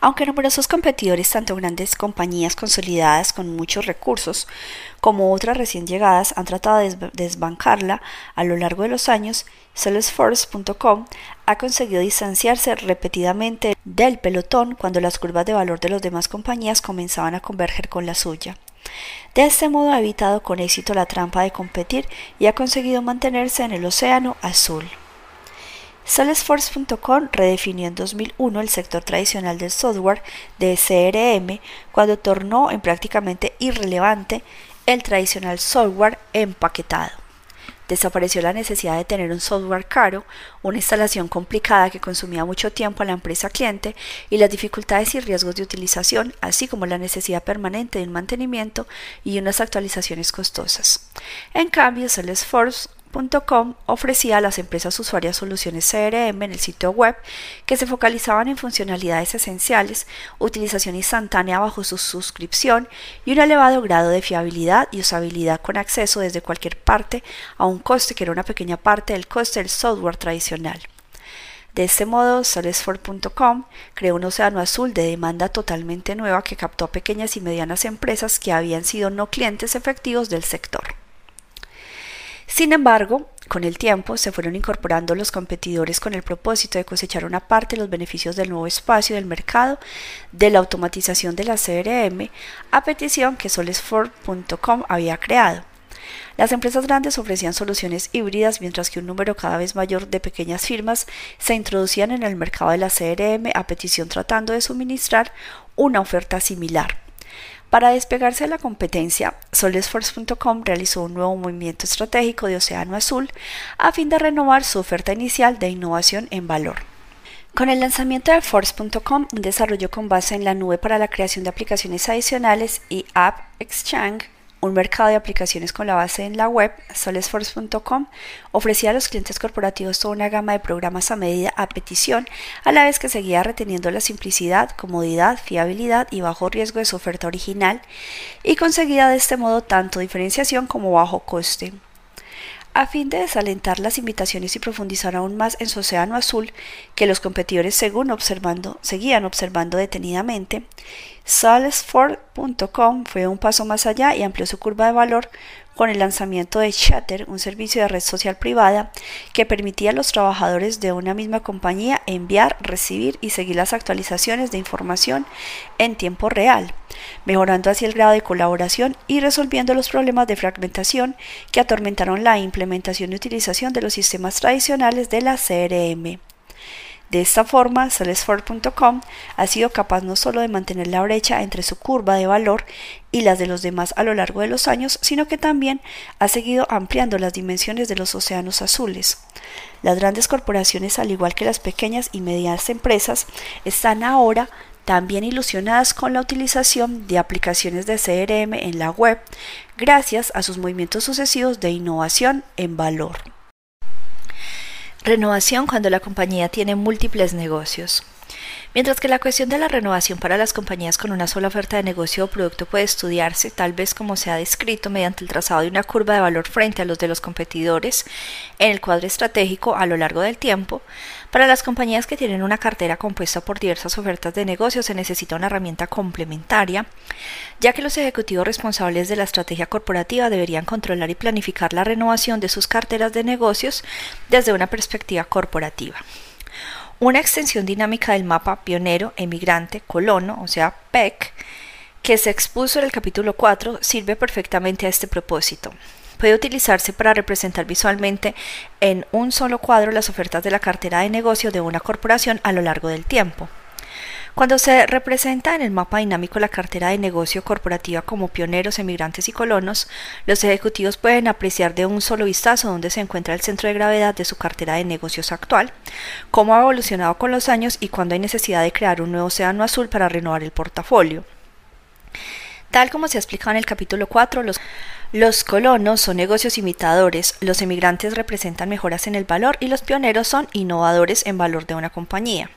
Aunque numerosos competidores, tanto grandes compañías consolidadas con muchos recursos como otras recién llegadas, han tratado de desbancarla a lo largo de los años, Salesforce.com ha conseguido distanciarse repetidamente del pelotón cuando las curvas de valor de las demás compañías comenzaban a converger con la suya. De este modo ha evitado con éxito la trampa de competir y ha conseguido mantenerse en el océano azul. Salesforce.com redefinió en 2001 el sector tradicional del software de CRM cuando tornó en prácticamente irrelevante el tradicional software empaquetado. Desapareció la necesidad de tener un software caro, una instalación complicada que consumía mucho tiempo a la empresa cliente y las dificultades y riesgos de utilización, así como la necesidad permanente de un mantenimiento y unas actualizaciones costosas. En cambio, Salesforce Ofrecía a las empresas usuarias soluciones CRM en el sitio web que se focalizaban en funcionalidades esenciales, utilización instantánea bajo su suscripción y un elevado grado de fiabilidad y usabilidad con acceso desde cualquier parte a un coste que era una pequeña parte del coste del software tradicional. De este modo, Salesforce.com creó un océano azul de demanda totalmente nueva que captó a pequeñas y medianas empresas que habían sido no clientes efectivos del sector. Sin embargo, con el tiempo se fueron incorporando los competidores con el propósito de cosechar una parte de los beneficios del nuevo espacio del mercado de la automatización de la CRM a petición que Salesforce.com había creado. Las empresas grandes ofrecían soluciones híbridas mientras que un número cada vez mayor de pequeñas firmas se introducían en el mercado de la CRM a petición tratando de suministrar una oferta similar. Para despegarse de la competencia, Solesforce.com realizó un nuevo movimiento estratégico de Océano Azul a fin de renovar su oferta inicial de innovación en valor. Con el lanzamiento de Force.com, un desarrollo con base en la nube para la creación de aplicaciones adicionales y App Exchange, un mercado de aplicaciones con la base en la web, Salesforce.com ofrecía a los clientes corporativos toda una gama de programas a medida a petición, a la vez que seguía reteniendo la simplicidad, comodidad, fiabilidad y bajo riesgo de su oferta original, y conseguía de este modo tanto diferenciación como bajo coste. A fin de desalentar las invitaciones y profundizar aún más en su océano azul, que los competidores según observando, seguían observando detenidamente, Salesforce.com fue un paso más allá y amplió su curva de valor con el lanzamiento de Chatter, un servicio de red social privada que permitía a los trabajadores de una misma compañía enviar, recibir y seguir las actualizaciones de información en tiempo real, mejorando así el grado de colaboración y resolviendo los problemas de fragmentación que atormentaron la implementación y utilización de los sistemas tradicionales de la CRM. De esta forma, Salesforce.com ha sido capaz no solo de mantener la brecha entre su curva de valor y las de los demás a lo largo de los años, sino que también ha seguido ampliando las dimensiones de los océanos azules. Las grandes corporaciones, al igual que las pequeñas y medianas empresas, están ahora también ilusionadas con la utilización de aplicaciones de CRM en la web, gracias a sus movimientos sucesivos de innovación en valor. Renovación cuando la compañía tiene múltiples negocios. Mientras que la cuestión de la renovación para las compañías con una sola oferta de negocio o producto puede estudiarse, tal vez como se ha descrito, mediante el trazado de una curva de valor frente a los de los competidores en el cuadro estratégico a lo largo del tiempo, para las compañías que tienen una cartera compuesta por diversas ofertas de negocio se necesita una herramienta complementaria, ya que los ejecutivos responsables de la estrategia corporativa deberían controlar y planificar la renovación de sus carteras de negocios desde una perspectiva corporativa. Una extensión dinámica del mapa pionero, emigrante, colono, o sea, PEC, que se expuso en el capítulo 4, sirve perfectamente a este propósito. Puede utilizarse para representar visualmente en un solo cuadro las ofertas de la cartera de negocio de una corporación a lo largo del tiempo. Cuando se representa en el mapa dinámico la cartera de negocio corporativa como pioneros, emigrantes y colonos, los ejecutivos pueden apreciar de un solo vistazo dónde se encuentra el centro de gravedad de su cartera de negocios actual, cómo ha evolucionado con los años y cuándo hay necesidad de crear un nuevo océano azul para renovar el portafolio. Tal como se ha explicado en el capítulo 4, los, los colonos son negocios imitadores, los emigrantes representan mejoras en el valor y los pioneros son innovadores en valor de una compañía.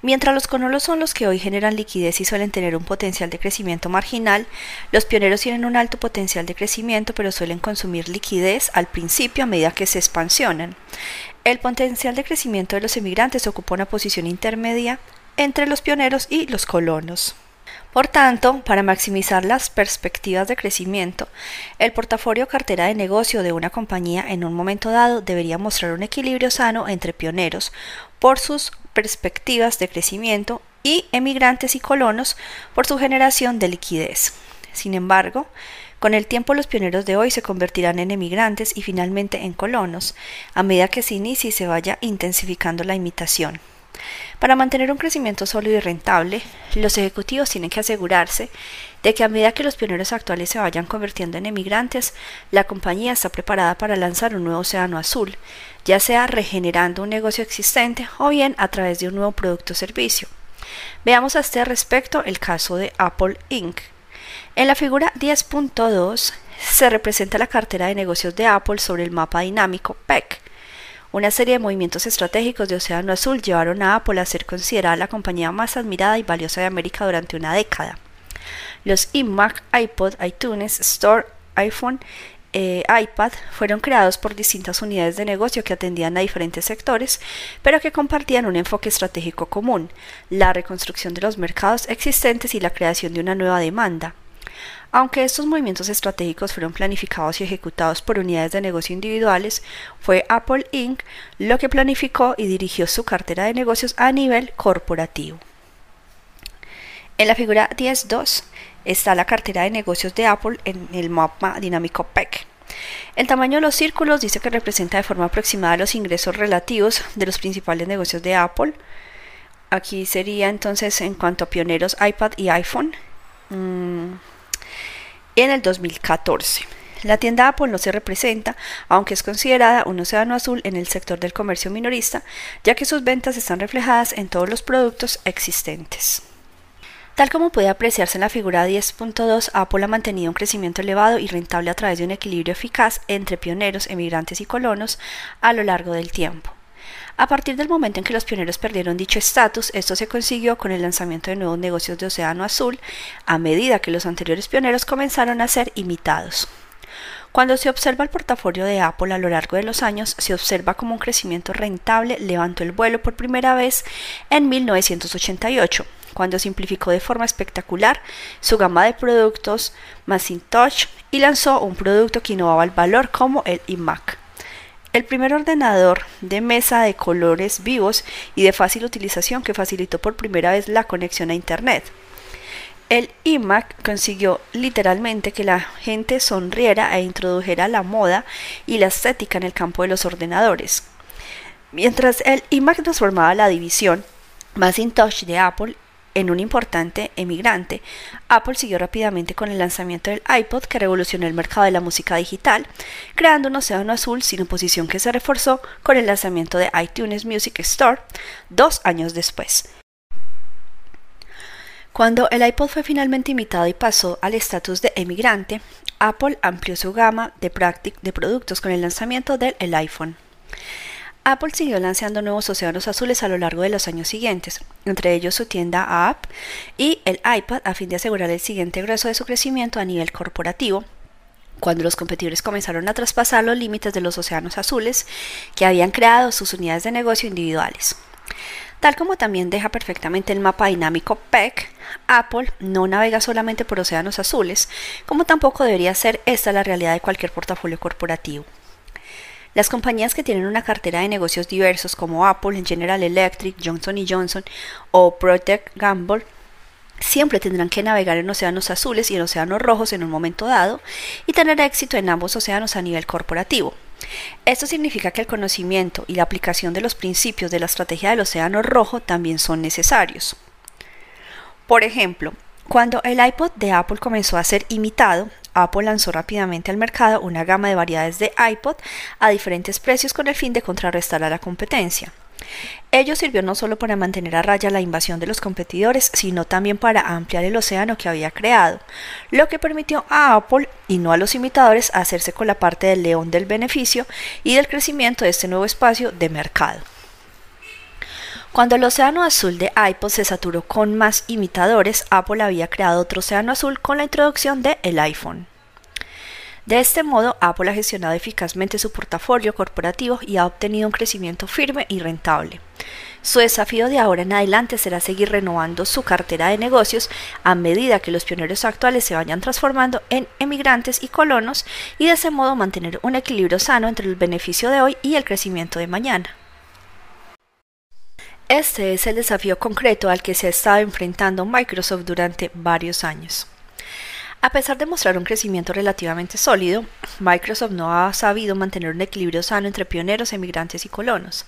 Mientras los colonos son los que hoy generan liquidez y suelen tener un potencial de crecimiento marginal, los pioneros tienen un alto potencial de crecimiento pero suelen consumir liquidez al principio a medida que se expansionan. El potencial de crecimiento de los emigrantes ocupa una posición intermedia entre los pioneros y los colonos. Por tanto, para maximizar las perspectivas de crecimiento, el portafolio cartera de negocio de una compañía en un momento dado debería mostrar un equilibrio sano entre pioneros por sus perspectivas de crecimiento y emigrantes y colonos por su generación de liquidez. Sin embargo, con el tiempo los pioneros de hoy se convertirán en emigrantes y finalmente en colonos, a medida que se inicie y se vaya intensificando la imitación. Para mantener un crecimiento sólido y rentable, los ejecutivos tienen que asegurarse de que a medida que los pioneros actuales se vayan convirtiendo en emigrantes, la compañía está preparada para lanzar un nuevo océano azul, ya sea regenerando un negocio existente o bien a través de un nuevo producto o servicio. Veamos a este respecto el caso de Apple Inc. En la figura 10.2 se representa la cartera de negocios de Apple sobre el mapa dinámico PEC. Una serie de movimientos estratégicos de Océano Azul llevaron a Apple a ser considerada la compañía más admirada y valiosa de América durante una década. Los iMac, iPod, iTunes, Store, iPhone, eh, iPad fueron creados por distintas unidades de negocio que atendían a diferentes sectores, pero que compartían un enfoque estratégico común, la reconstrucción de los mercados existentes y la creación de una nueva demanda. Aunque estos movimientos estratégicos fueron planificados y ejecutados por unidades de negocio individuales, fue Apple Inc. lo que planificó y dirigió su cartera de negocios a nivel corporativo. En la figura 10.2 está la cartera de negocios de Apple en el mapa dinámico PEC. El tamaño de los círculos dice que representa de forma aproximada los ingresos relativos de los principales negocios de Apple. Aquí sería entonces en cuanto a pioneros iPad y iPhone. Mm, en el 2014. La tienda Apple no se representa, aunque es considerada un océano azul en el sector del comercio minorista, ya que sus ventas están reflejadas en todos los productos existentes. Tal como puede apreciarse en la figura 10.2, Apple ha mantenido un crecimiento elevado y rentable a través de un equilibrio eficaz entre pioneros, emigrantes y colonos a lo largo del tiempo. A partir del momento en que los pioneros perdieron dicho estatus, esto se consiguió con el lanzamiento de nuevos negocios de Océano Azul, a medida que los anteriores pioneros comenzaron a ser imitados. Cuando se observa el portafolio de Apple a lo largo de los años, se observa como un crecimiento rentable levantó el vuelo por primera vez en 1988, cuando simplificó de forma espectacular su gama de productos Macintosh y lanzó un producto que innovaba el valor como el iMac. El primer ordenador de mesa de colores vivos y de fácil utilización que facilitó por primera vez la conexión a Internet. El iMac consiguió literalmente que la gente sonriera e introdujera la moda y la estética en el campo de los ordenadores. Mientras el iMac transformaba la división Macintosh de Apple en un importante emigrante, Apple siguió rápidamente con el lanzamiento del iPod que revolucionó el mercado de la música digital, creando un océano azul sin oposición que se reforzó con el lanzamiento de iTunes Music Store dos años después. Cuando el iPod fue finalmente imitado y pasó al estatus de emigrante, Apple amplió su gama de, de productos con el lanzamiento del iPhone. Apple siguió lanzando nuevos océanos azules a lo largo de los años siguientes, entre ellos su tienda App y el iPad a fin de asegurar el siguiente grueso de su crecimiento a nivel corporativo, cuando los competidores comenzaron a traspasar los límites de los océanos azules que habían creado sus unidades de negocio individuales. Tal como también deja perfectamente el mapa dinámico PEC, Apple no navega solamente por océanos azules, como tampoco debería ser esta la realidad de cualquier portafolio corporativo. Las compañías que tienen una cartera de negocios diversos como Apple, General Electric, Johnson Johnson o Protect Gamble siempre tendrán que navegar en océanos azules y en océanos rojos en un momento dado y tener éxito en ambos océanos a nivel corporativo. Esto significa que el conocimiento y la aplicación de los principios de la estrategia del océano rojo también son necesarios. Por ejemplo, cuando el iPod de Apple comenzó a ser imitado, Apple lanzó rápidamente al mercado una gama de variedades de iPod a diferentes precios con el fin de contrarrestar a la competencia. Ello sirvió no solo para mantener a raya la invasión de los competidores, sino también para ampliar el océano que había creado, lo que permitió a Apple y no a los imitadores hacerse con la parte del león del beneficio y del crecimiento de este nuevo espacio de mercado. Cuando el océano azul de iPod se saturó con más imitadores, Apple había creado otro océano azul con la introducción de el iPhone. De este modo, Apple ha gestionado eficazmente su portafolio corporativo y ha obtenido un crecimiento firme y rentable. Su desafío de ahora en adelante será seguir renovando su cartera de negocios a medida que los pioneros actuales se vayan transformando en emigrantes y colonos y de ese modo mantener un equilibrio sano entre el beneficio de hoy y el crecimiento de mañana. Este es el desafío concreto al que se ha estado enfrentando Microsoft durante varios años. A pesar de mostrar un crecimiento relativamente sólido, Microsoft no ha sabido mantener un equilibrio sano entre pioneros, emigrantes y colonos.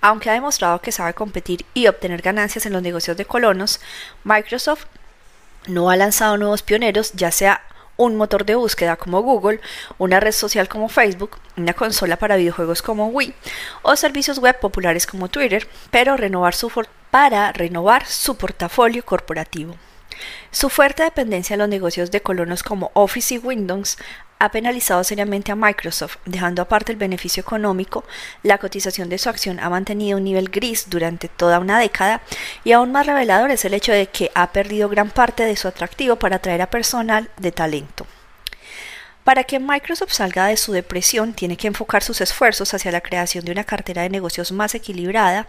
Aunque ha demostrado que sabe competir y obtener ganancias en los negocios de colonos, Microsoft no ha lanzado nuevos pioneros, ya sea un motor de búsqueda como Google, una red social como Facebook, una consola para videojuegos como Wii o servicios web populares como Twitter, pero renovar su para renovar su portafolio corporativo. Su fuerte dependencia en los negocios de colonos como Office y Windows ha penalizado seriamente a Microsoft, dejando aparte el beneficio económico, la cotización de su acción ha mantenido un nivel gris durante toda una década y aún más revelador es el hecho de que ha perdido gran parte de su atractivo para atraer a personal de talento. Para que Microsoft salga de su depresión, tiene que enfocar sus esfuerzos hacia la creación de una cartera de negocios más equilibrada,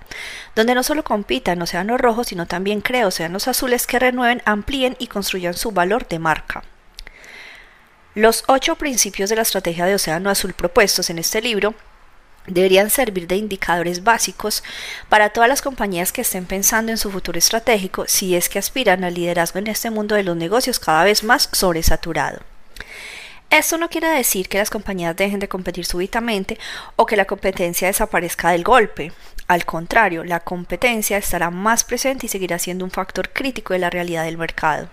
donde no solo compitan océanos rojos, sino también crea océanos azules que renueven, amplíen y construyan su valor de marca. Los ocho principios de la estrategia de océano azul propuestos en este libro deberían servir de indicadores básicos para todas las compañías que estén pensando en su futuro estratégico si es que aspiran al liderazgo en este mundo de los negocios cada vez más sobresaturado. Esto no quiere decir que las compañías dejen de competir súbitamente o que la competencia desaparezca del golpe. Al contrario, la competencia estará más presente y seguirá siendo un factor crítico de la realidad del mercado.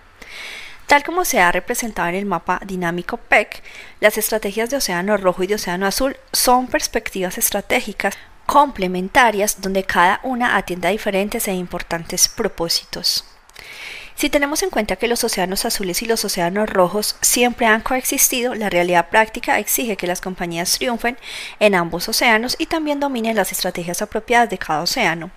Tal como se ha representado en el mapa dinámico PEC, las estrategias de Océano Rojo y de Océano Azul son perspectivas estratégicas complementarias donde cada una atiende a diferentes e importantes propósitos. Si tenemos en cuenta que los océanos azules y los océanos rojos siempre han coexistido, la realidad práctica exige que las compañías triunfen en ambos océanos y también dominen las estrategias apropiadas de cada océano.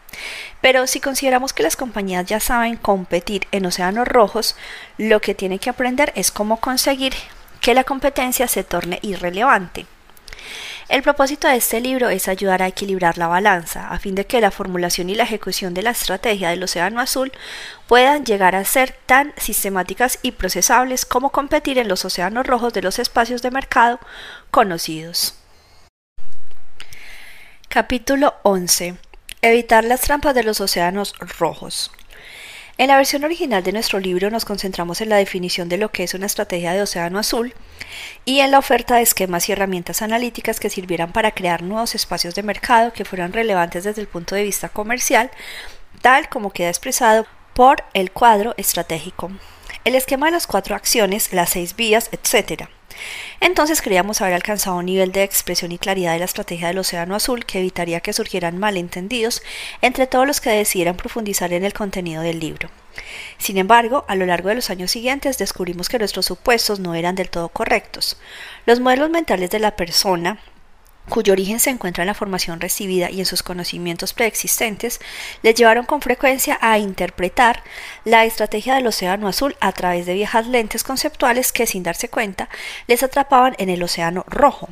Pero si consideramos que las compañías ya saben competir en océanos rojos, lo que tienen que aprender es cómo conseguir que la competencia se torne irrelevante. El propósito de este libro es ayudar a equilibrar la balanza, a fin de que la formulación y la ejecución de la estrategia del Océano Azul puedan llegar a ser tan sistemáticas y procesables como competir en los océanos rojos de los espacios de mercado conocidos. Capítulo 11. Evitar las trampas de los océanos rojos. En la versión original de nuestro libro nos concentramos en la definición de lo que es una estrategia de océano azul y en la oferta de esquemas y herramientas analíticas que sirvieran para crear nuevos espacios de mercado que fueran relevantes desde el punto de vista comercial, tal como queda expresado por el cuadro estratégico. El esquema de las cuatro acciones, las seis vías, etc. Entonces creíamos haber alcanzado un nivel de expresión y claridad de la estrategia del Océano Azul que evitaría que surgieran malentendidos entre todos los que decidieran profundizar en el contenido del libro. Sin embargo, a lo largo de los años siguientes descubrimos que nuestros supuestos no eran del todo correctos. Los modelos mentales de la persona, cuyo origen se encuentra en la formación recibida y en sus conocimientos preexistentes, les llevaron con frecuencia a interpretar la estrategia del océano azul a través de viejas lentes conceptuales que, sin darse cuenta, les atrapaban en el océano rojo.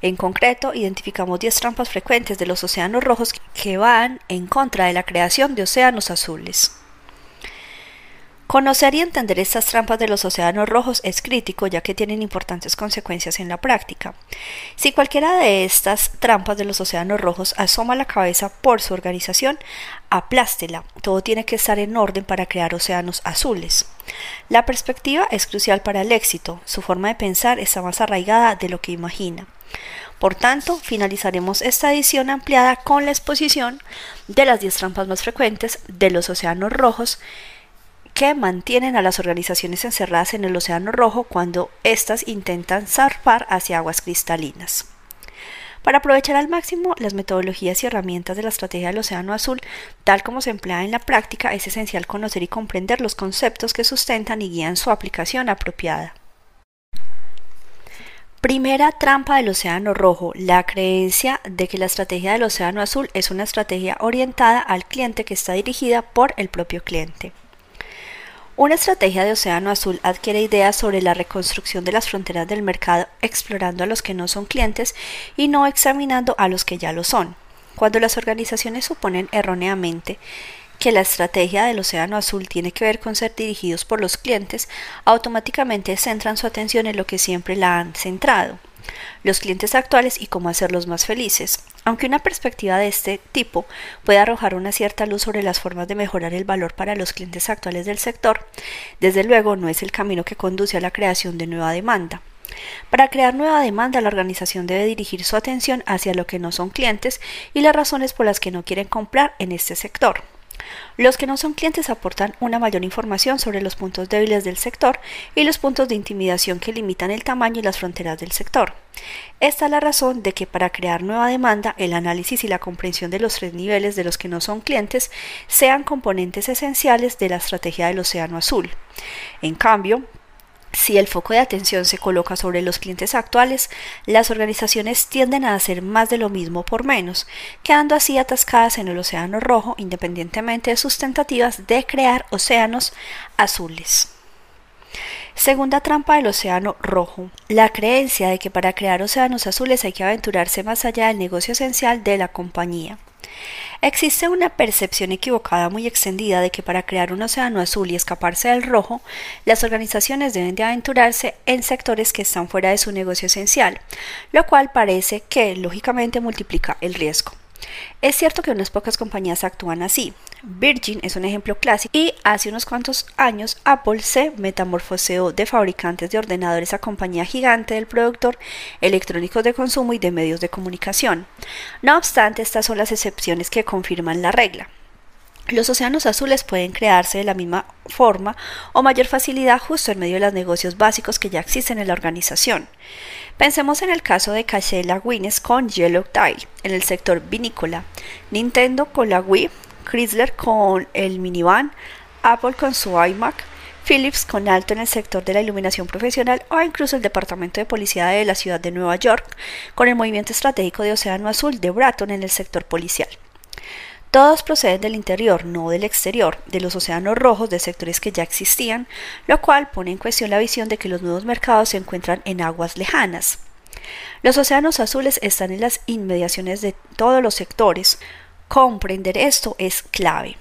En concreto, identificamos 10 trampas frecuentes de los océanos rojos que van en contra de la creación de océanos azules. Conocer y entender estas trampas de los océanos rojos es crítico ya que tienen importantes consecuencias en la práctica. Si cualquiera de estas trampas de los océanos rojos asoma la cabeza por su organización, aplástela. Todo tiene que estar en orden para crear océanos azules. La perspectiva es crucial para el éxito. Su forma de pensar está más arraigada de lo que imagina. Por tanto, finalizaremos esta edición ampliada con la exposición de las 10 trampas más frecuentes de los océanos rojos que mantienen a las organizaciones encerradas en el Océano Rojo cuando éstas intentan zarpar hacia aguas cristalinas. Para aprovechar al máximo las metodologías y herramientas de la estrategia del Océano Azul, tal como se emplea en la práctica, es esencial conocer y comprender los conceptos que sustentan y guían su aplicación apropiada. Primera trampa del Océano Rojo, la creencia de que la estrategia del Océano Azul es una estrategia orientada al cliente que está dirigida por el propio cliente. Una estrategia de Océano Azul adquiere ideas sobre la reconstrucción de las fronteras del mercado explorando a los que no son clientes y no examinando a los que ya lo son. Cuando las organizaciones suponen erróneamente que la estrategia del Océano Azul tiene que ver con ser dirigidos por los clientes, automáticamente centran su atención en lo que siempre la han centrado, los clientes actuales y cómo hacerlos más felices. Aunque una perspectiva de este tipo puede arrojar una cierta luz sobre las formas de mejorar el valor para los clientes actuales del sector, desde luego no es el camino que conduce a la creación de nueva demanda. Para crear nueva demanda, la organización debe dirigir su atención hacia lo que no son clientes y las razones por las que no quieren comprar en este sector. Los que no son clientes aportan una mayor información sobre los puntos débiles del sector y los puntos de intimidación que limitan el tamaño y las fronteras del sector. Esta es la razón de que para crear nueva demanda, el análisis y la comprensión de los tres niveles de los que no son clientes sean componentes esenciales de la estrategia del Océano Azul. En cambio, si el foco de atención se coloca sobre los clientes actuales, las organizaciones tienden a hacer más de lo mismo por menos, quedando así atascadas en el océano rojo independientemente de sus tentativas de crear océanos azules. Segunda trampa del océano rojo. La creencia de que para crear océanos azules hay que aventurarse más allá del negocio esencial de la compañía. Existe una percepción equivocada muy extendida de que para crear un océano azul y escaparse del rojo, las organizaciones deben de aventurarse en sectores que están fuera de su negocio esencial, lo cual parece que lógicamente multiplica el riesgo. Es cierto que unas pocas compañías actúan así. Virgin es un ejemplo clásico y hace unos cuantos años Apple se metamorfoseó de fabricantes de ordenadores a compañía gigante del productor electrónicos de consumo y de medios de comunicación. No obstante, estas son las excepciones que confirman la regla. Los océanos azules pueden crearse de la misma forma o mayor facilidad justo en medio de los negocios básicos que ya existen en la organización. Pensemos en el caso de Cachela Guinness con Yellow Tile en el sector vinícola, Nintendo con la Wii, Chrysler con el minivan, Apple con su iMac, Philips con alto en el sector de la iluminación profesional o incluso el Departamento de Policía de la ciudad de Nueva York con el movimiento estratégico de Océano Azul de Bratton en el sector policial. Todos proceden del interior, no del exterior, de los océanos rojos de sectores que ya existían, lo cual pone en cuestión la visión de que los nuevos mercados se encuentran en aguas lejanas. Los océanos azules están en las inmediaciones de todos los sectores. Comprender esto es clave.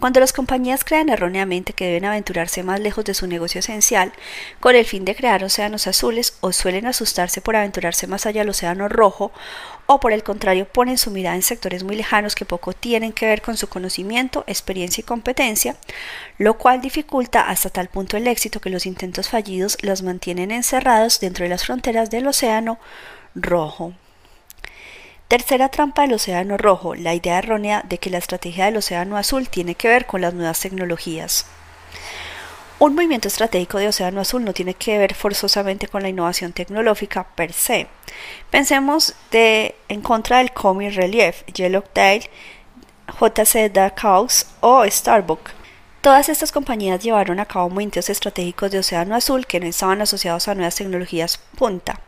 Cuando las compañías creen erróneamente que deben aventurarse más lejos de su negocio esencial con el fin de crear océanos azules o suelen asustarse por aventurarse más allá del océano rojo o por el contrario ponen su mirada en sectores muy lejanos que poco tienen que ver con su conocimiento, experiencia y competencia, lo cual dificulta hasta tal punto el éxito que los intentos fallidos los mantienen encerrados dentro de las fronteras del océano rojo. Tercera trampa del Océano Rojo, la idea errónea de que la estrategia del Océano Azul tiene que ver con las nuevas tecnologías. Un movimiento estratégico de Océano Azul no tiene que ver forzosamente con la innovación tecnológica per se. Pensemos en contra del Comic Relief, Yellowtail, JC House o Starbucks. Todas estas compañías llevaron a cabo movimientos estratégicos de Océano Azul que no estaban asociados a nuevas tecnologías punta.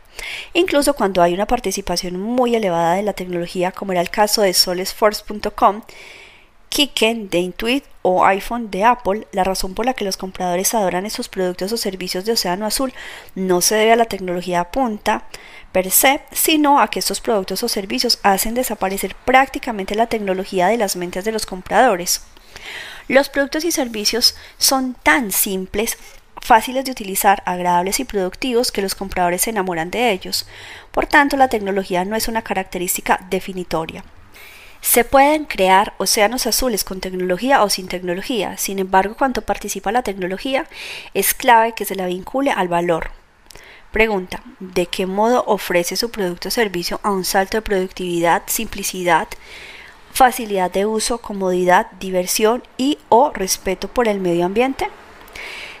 Incluso cuando hay una participación muy elevada de la tecnología, como era el caso de solesforce.com, Kiken de Intuit o iPhone de Apple, la razón por la que los compradores adoran esos productos o servicios de Océano Azul no se debe a la tecnología punta per se, sino a que estos productos o servicios hacen desaparecer prácticamente la tecnología de las mentes de los compradores. Los productos y servicios son tan simples fáciles de utilizar, agradables y productivos que los compradores se enamoran de ellos. Por tanto, la tecnología no es una característica definitoria. Se pueden crear océanos azules con tecnología o sin tecnología, sin embargo, cuando participa la tecnología, es clave que se la vincule al valor. Pregunta, ¿de qué modo ofrece su producto o servicio a un salto de productividad, simplicidad, facilidad de uso, comodidad, diversión y o respeto por el medio ambiente?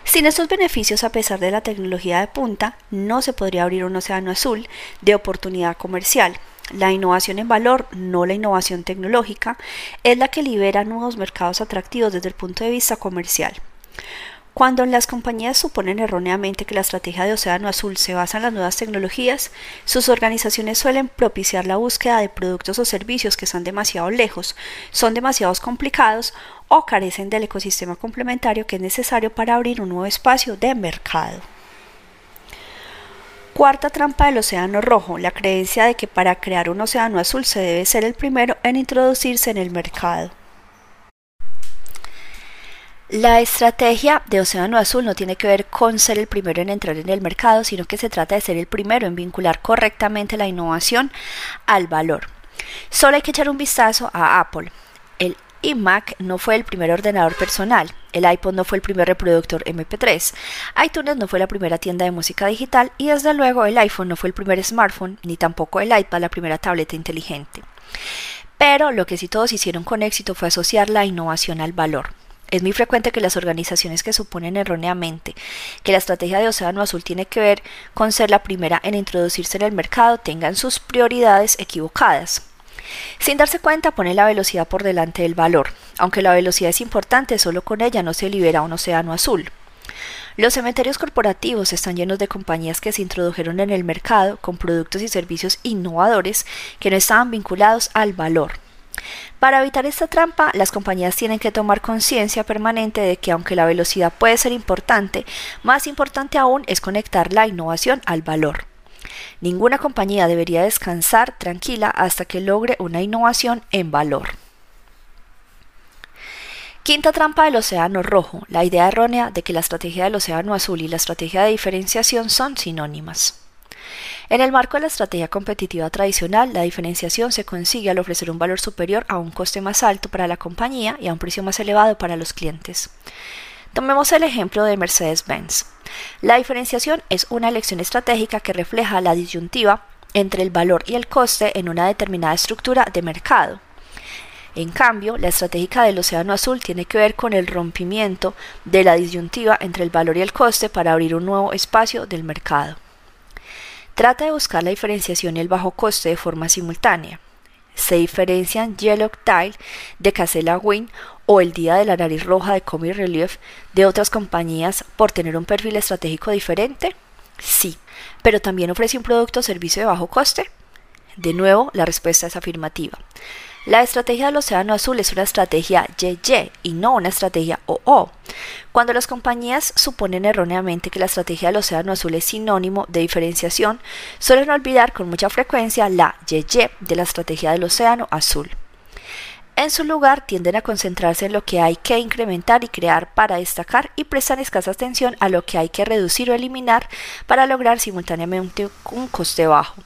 Sin estos beneficios, a pesar de la tecnología de punta, no se podría abrir un océano azul de oportunidad comercial. La innovación en valor, no la innovación tecnológica, es la que libera nuevos mercados atractivos desde el punto de vista comercial. Cuando las compañías suponen erróneamente que la estrategia de Océano Azul se basa en las nuevas tecnologías, sus organizaciones suelen propiciar la búsqueda de productos o servicios que están demasiado lejos, son demasiado complicados o carecen del ecosistema complementario que es necesario para abrir un nuevo espacio de mercado. Cuarta trampa del océano rojo, la creencia de que para crear un océano azul se debe ser el primero en introducirse en el mercado. La estrategia de Océano Azul no tiene que ver con ser el primero en entrar en el mercado, sino que se trata de ser el primero en vincular correctamente la innovación al valor. Solo hay que echar un vistazo a Apple. El iMac no fue el primer ordenador personal, el iPod no fue el primer reproductor MP3, iTunes no fue la primera tienda de música digital y desde luego el iPhone no fue el primer smartphone, ni tampoco el iPad la primera tableta inteligente. Pero lo que sí todos hicieron con éxito fue asociar la innovación al valor. Es muy frecuente que las organizaciones que suponen erróneamente que la estrategia de Océano Azul tiene que ver con ser la primera en introducirse en el mercado tengan sus prioridades equivocadas. Sin darse cuenta, pone la velocidad por delante del valor. Aunque la velocidad es importante, solo con ella no se libera un océano azul. Los cementerios corporativos están llenos de compañías que se introdujeron en el mercado con productos y servicios innovadores que no estaban vinculados al valor. Para evitar esta trampa, las compañías tienen que tomar conciencia permanente de que aunque la velocidad puede ser importante, más importante aún es conectar la innovación al valor. Ninguna compañía debería descansar tranquila hasta que logre una innovación en valor. Quinta trampa del océano rojo, la idea errónea de que la estrategia del océano azul y la estrategia de diferenciación son sinónimas. En el marco de la estrategia competitiva tradicional, la diferenciación se consigue al ofrecer un valor superior a un coste más alto para la compañía y a un precio más elevado para los clientes. Tomemos el ejemplo de Mercedes-Benz. La diferenciación es una elección estratégica que refleja la disyuntiva entre el valor y el coste en una determinada estructura de mercado. En cambio, la estratégica del Océano Azul tiene que ver con el rompimiento de la disyuntiva entre el valor y el coste para abrir un nuevo espacio del mercado. Trata de buscar la diferenciación y el bajo coste de forma simultánea. Se diferencian Yellow Tile de Casella Win o el Día de la Nariz Roja de Comic Relief de otras compañías por tener un perfil estratégico diferente? Sí, pero también ofrece un producto o servicio de bajo coste. De nuevo, la respuesta es afirmativa. La estrategia del Océano Azul es una estrategia YY y no una estrategia OO. Cuando las compañías suponen erróneamente que la estrategia del Océano Azul es sinónimo de diferenciación, suelen olvidar con mucha frecuencia la YY de la estrategia del Océano Azul. En su lugar, tienden a concentrarse en lo que hay que incrementar y crear para destacar y prestan escasa atención a lo que hay que reducir o eliminar para lograr simultáneamente un coste bajo.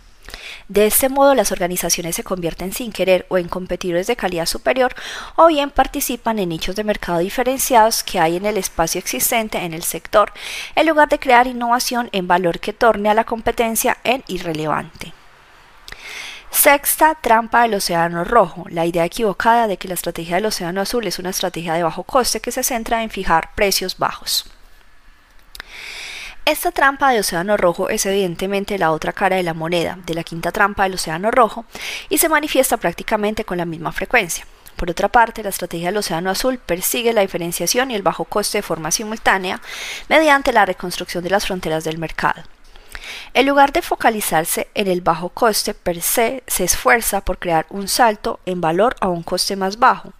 De este modo, las organizaciones se convierten sin querer o en competidores de calidad superior o bien participan en nichos de mercado diferenciados que hay en el espacio existente en el sector, en lugar de crear innovación en valor que torne a la competencia en irrelevante. Sexta trampa del océano rojo, la idea equivocada de que la estrategia del océano azul es una estrategia de bajo coste que se centra en fijar precios bajos. Esta trampa de Océano Rojo es evidentemente la otra cara de la moneda de la quinta trampa del Océano Rojo y se manifiesta prácticamente con la misma frecuencia. Por otra parte, la estrategia del Océano Azul persigue la diferenciación y el bajo coste de forma simultánea mediante la reconstrucción de las fronteras del mercado. En lugar de focalizarse en el bajo coste per se, se esfuerza por crear un salto en valor a un coste más bajo.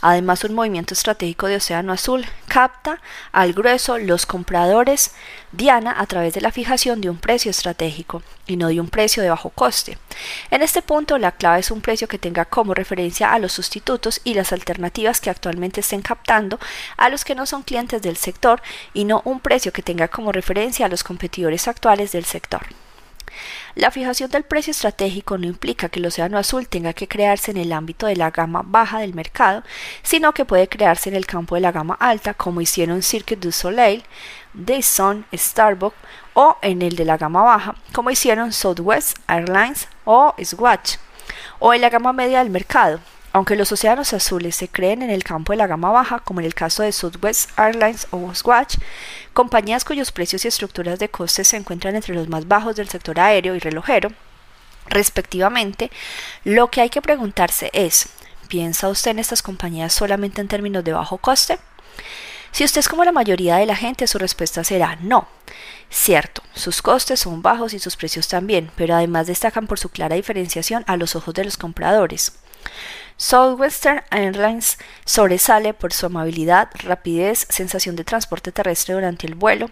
Además, un movimiento estratégico de Océano Azul capta al grueso los compradores Diana a través de la fijación de un precio estratégico y no de un precio de bajo coste. En este punto, la clave es un precio que tenga como referencia a los sustitutos y las alternativas que actualmente estén captando a los que no son clientes del sector y no un precio que tenga como referencia a los competidores actuales del sector. La fijación del precio estratégico no implica que el océano azul tenga que crearse en el ámbito de la gama baja del mercado, sino que puede crearse en el campo de la gama alta, como hicieron Cirque du Soleil, Sun, Starbucks o en el de la gama baja, como hicieron Southwest Airlines o Swatch, o en la gama media del mercado, Aunque los océanos azules se creen en el campo de la gama baja, como en el caso de Southwest Airlines o Swatch, compañías cuyos precios y estructuras de costes se encuentran entre los más bajos del sector aéreo y relojero, respectivamente, lo que hay que preguntarse es, ¿piensa usted en estas compañías solamente en términos de bajo coste? Si usted es como la mayoría de la gente, su respuesta será no. Cierto, sus costes son bajos y sus precios también, pero además destacan por su clara diferenciación a los ojos de los compradores. Southwestern Airlines sobresale por su amabilidad, rapidez, sensación de transporte terrestre durante el vuelo,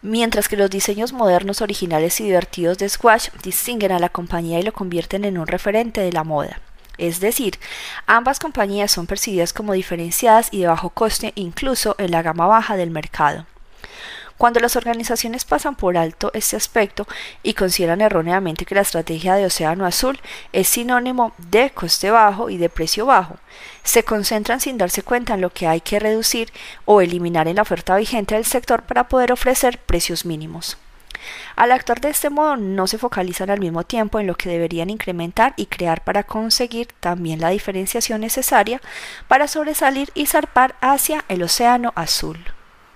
mientras que los diseños modernos, originales y divertidos de Squash distinguen a la compañía y lo convierten en un referente de la moda. Es decir, ambas compañías son percibidas como diferenciadas y de bajo coste incluso en la gama baja del mercado. Cuando las organizaciones pasan por alto este aspecto y consideran erróneamente que la estrategia de Océano Azul es sinónimo de coste bajo y de precio bajo, se concentran sin darse cuenta en lo que hay que reducir o eliminar en la oferta vigente del sector para poder ofrecer precios mínimos. Al actuar de este modo no se focalizan al mismo tiempo en lo que deberían incrementar y crear para conseguir también la diferenciación necesaria para sobresalir y zarpar hacia el océano azul.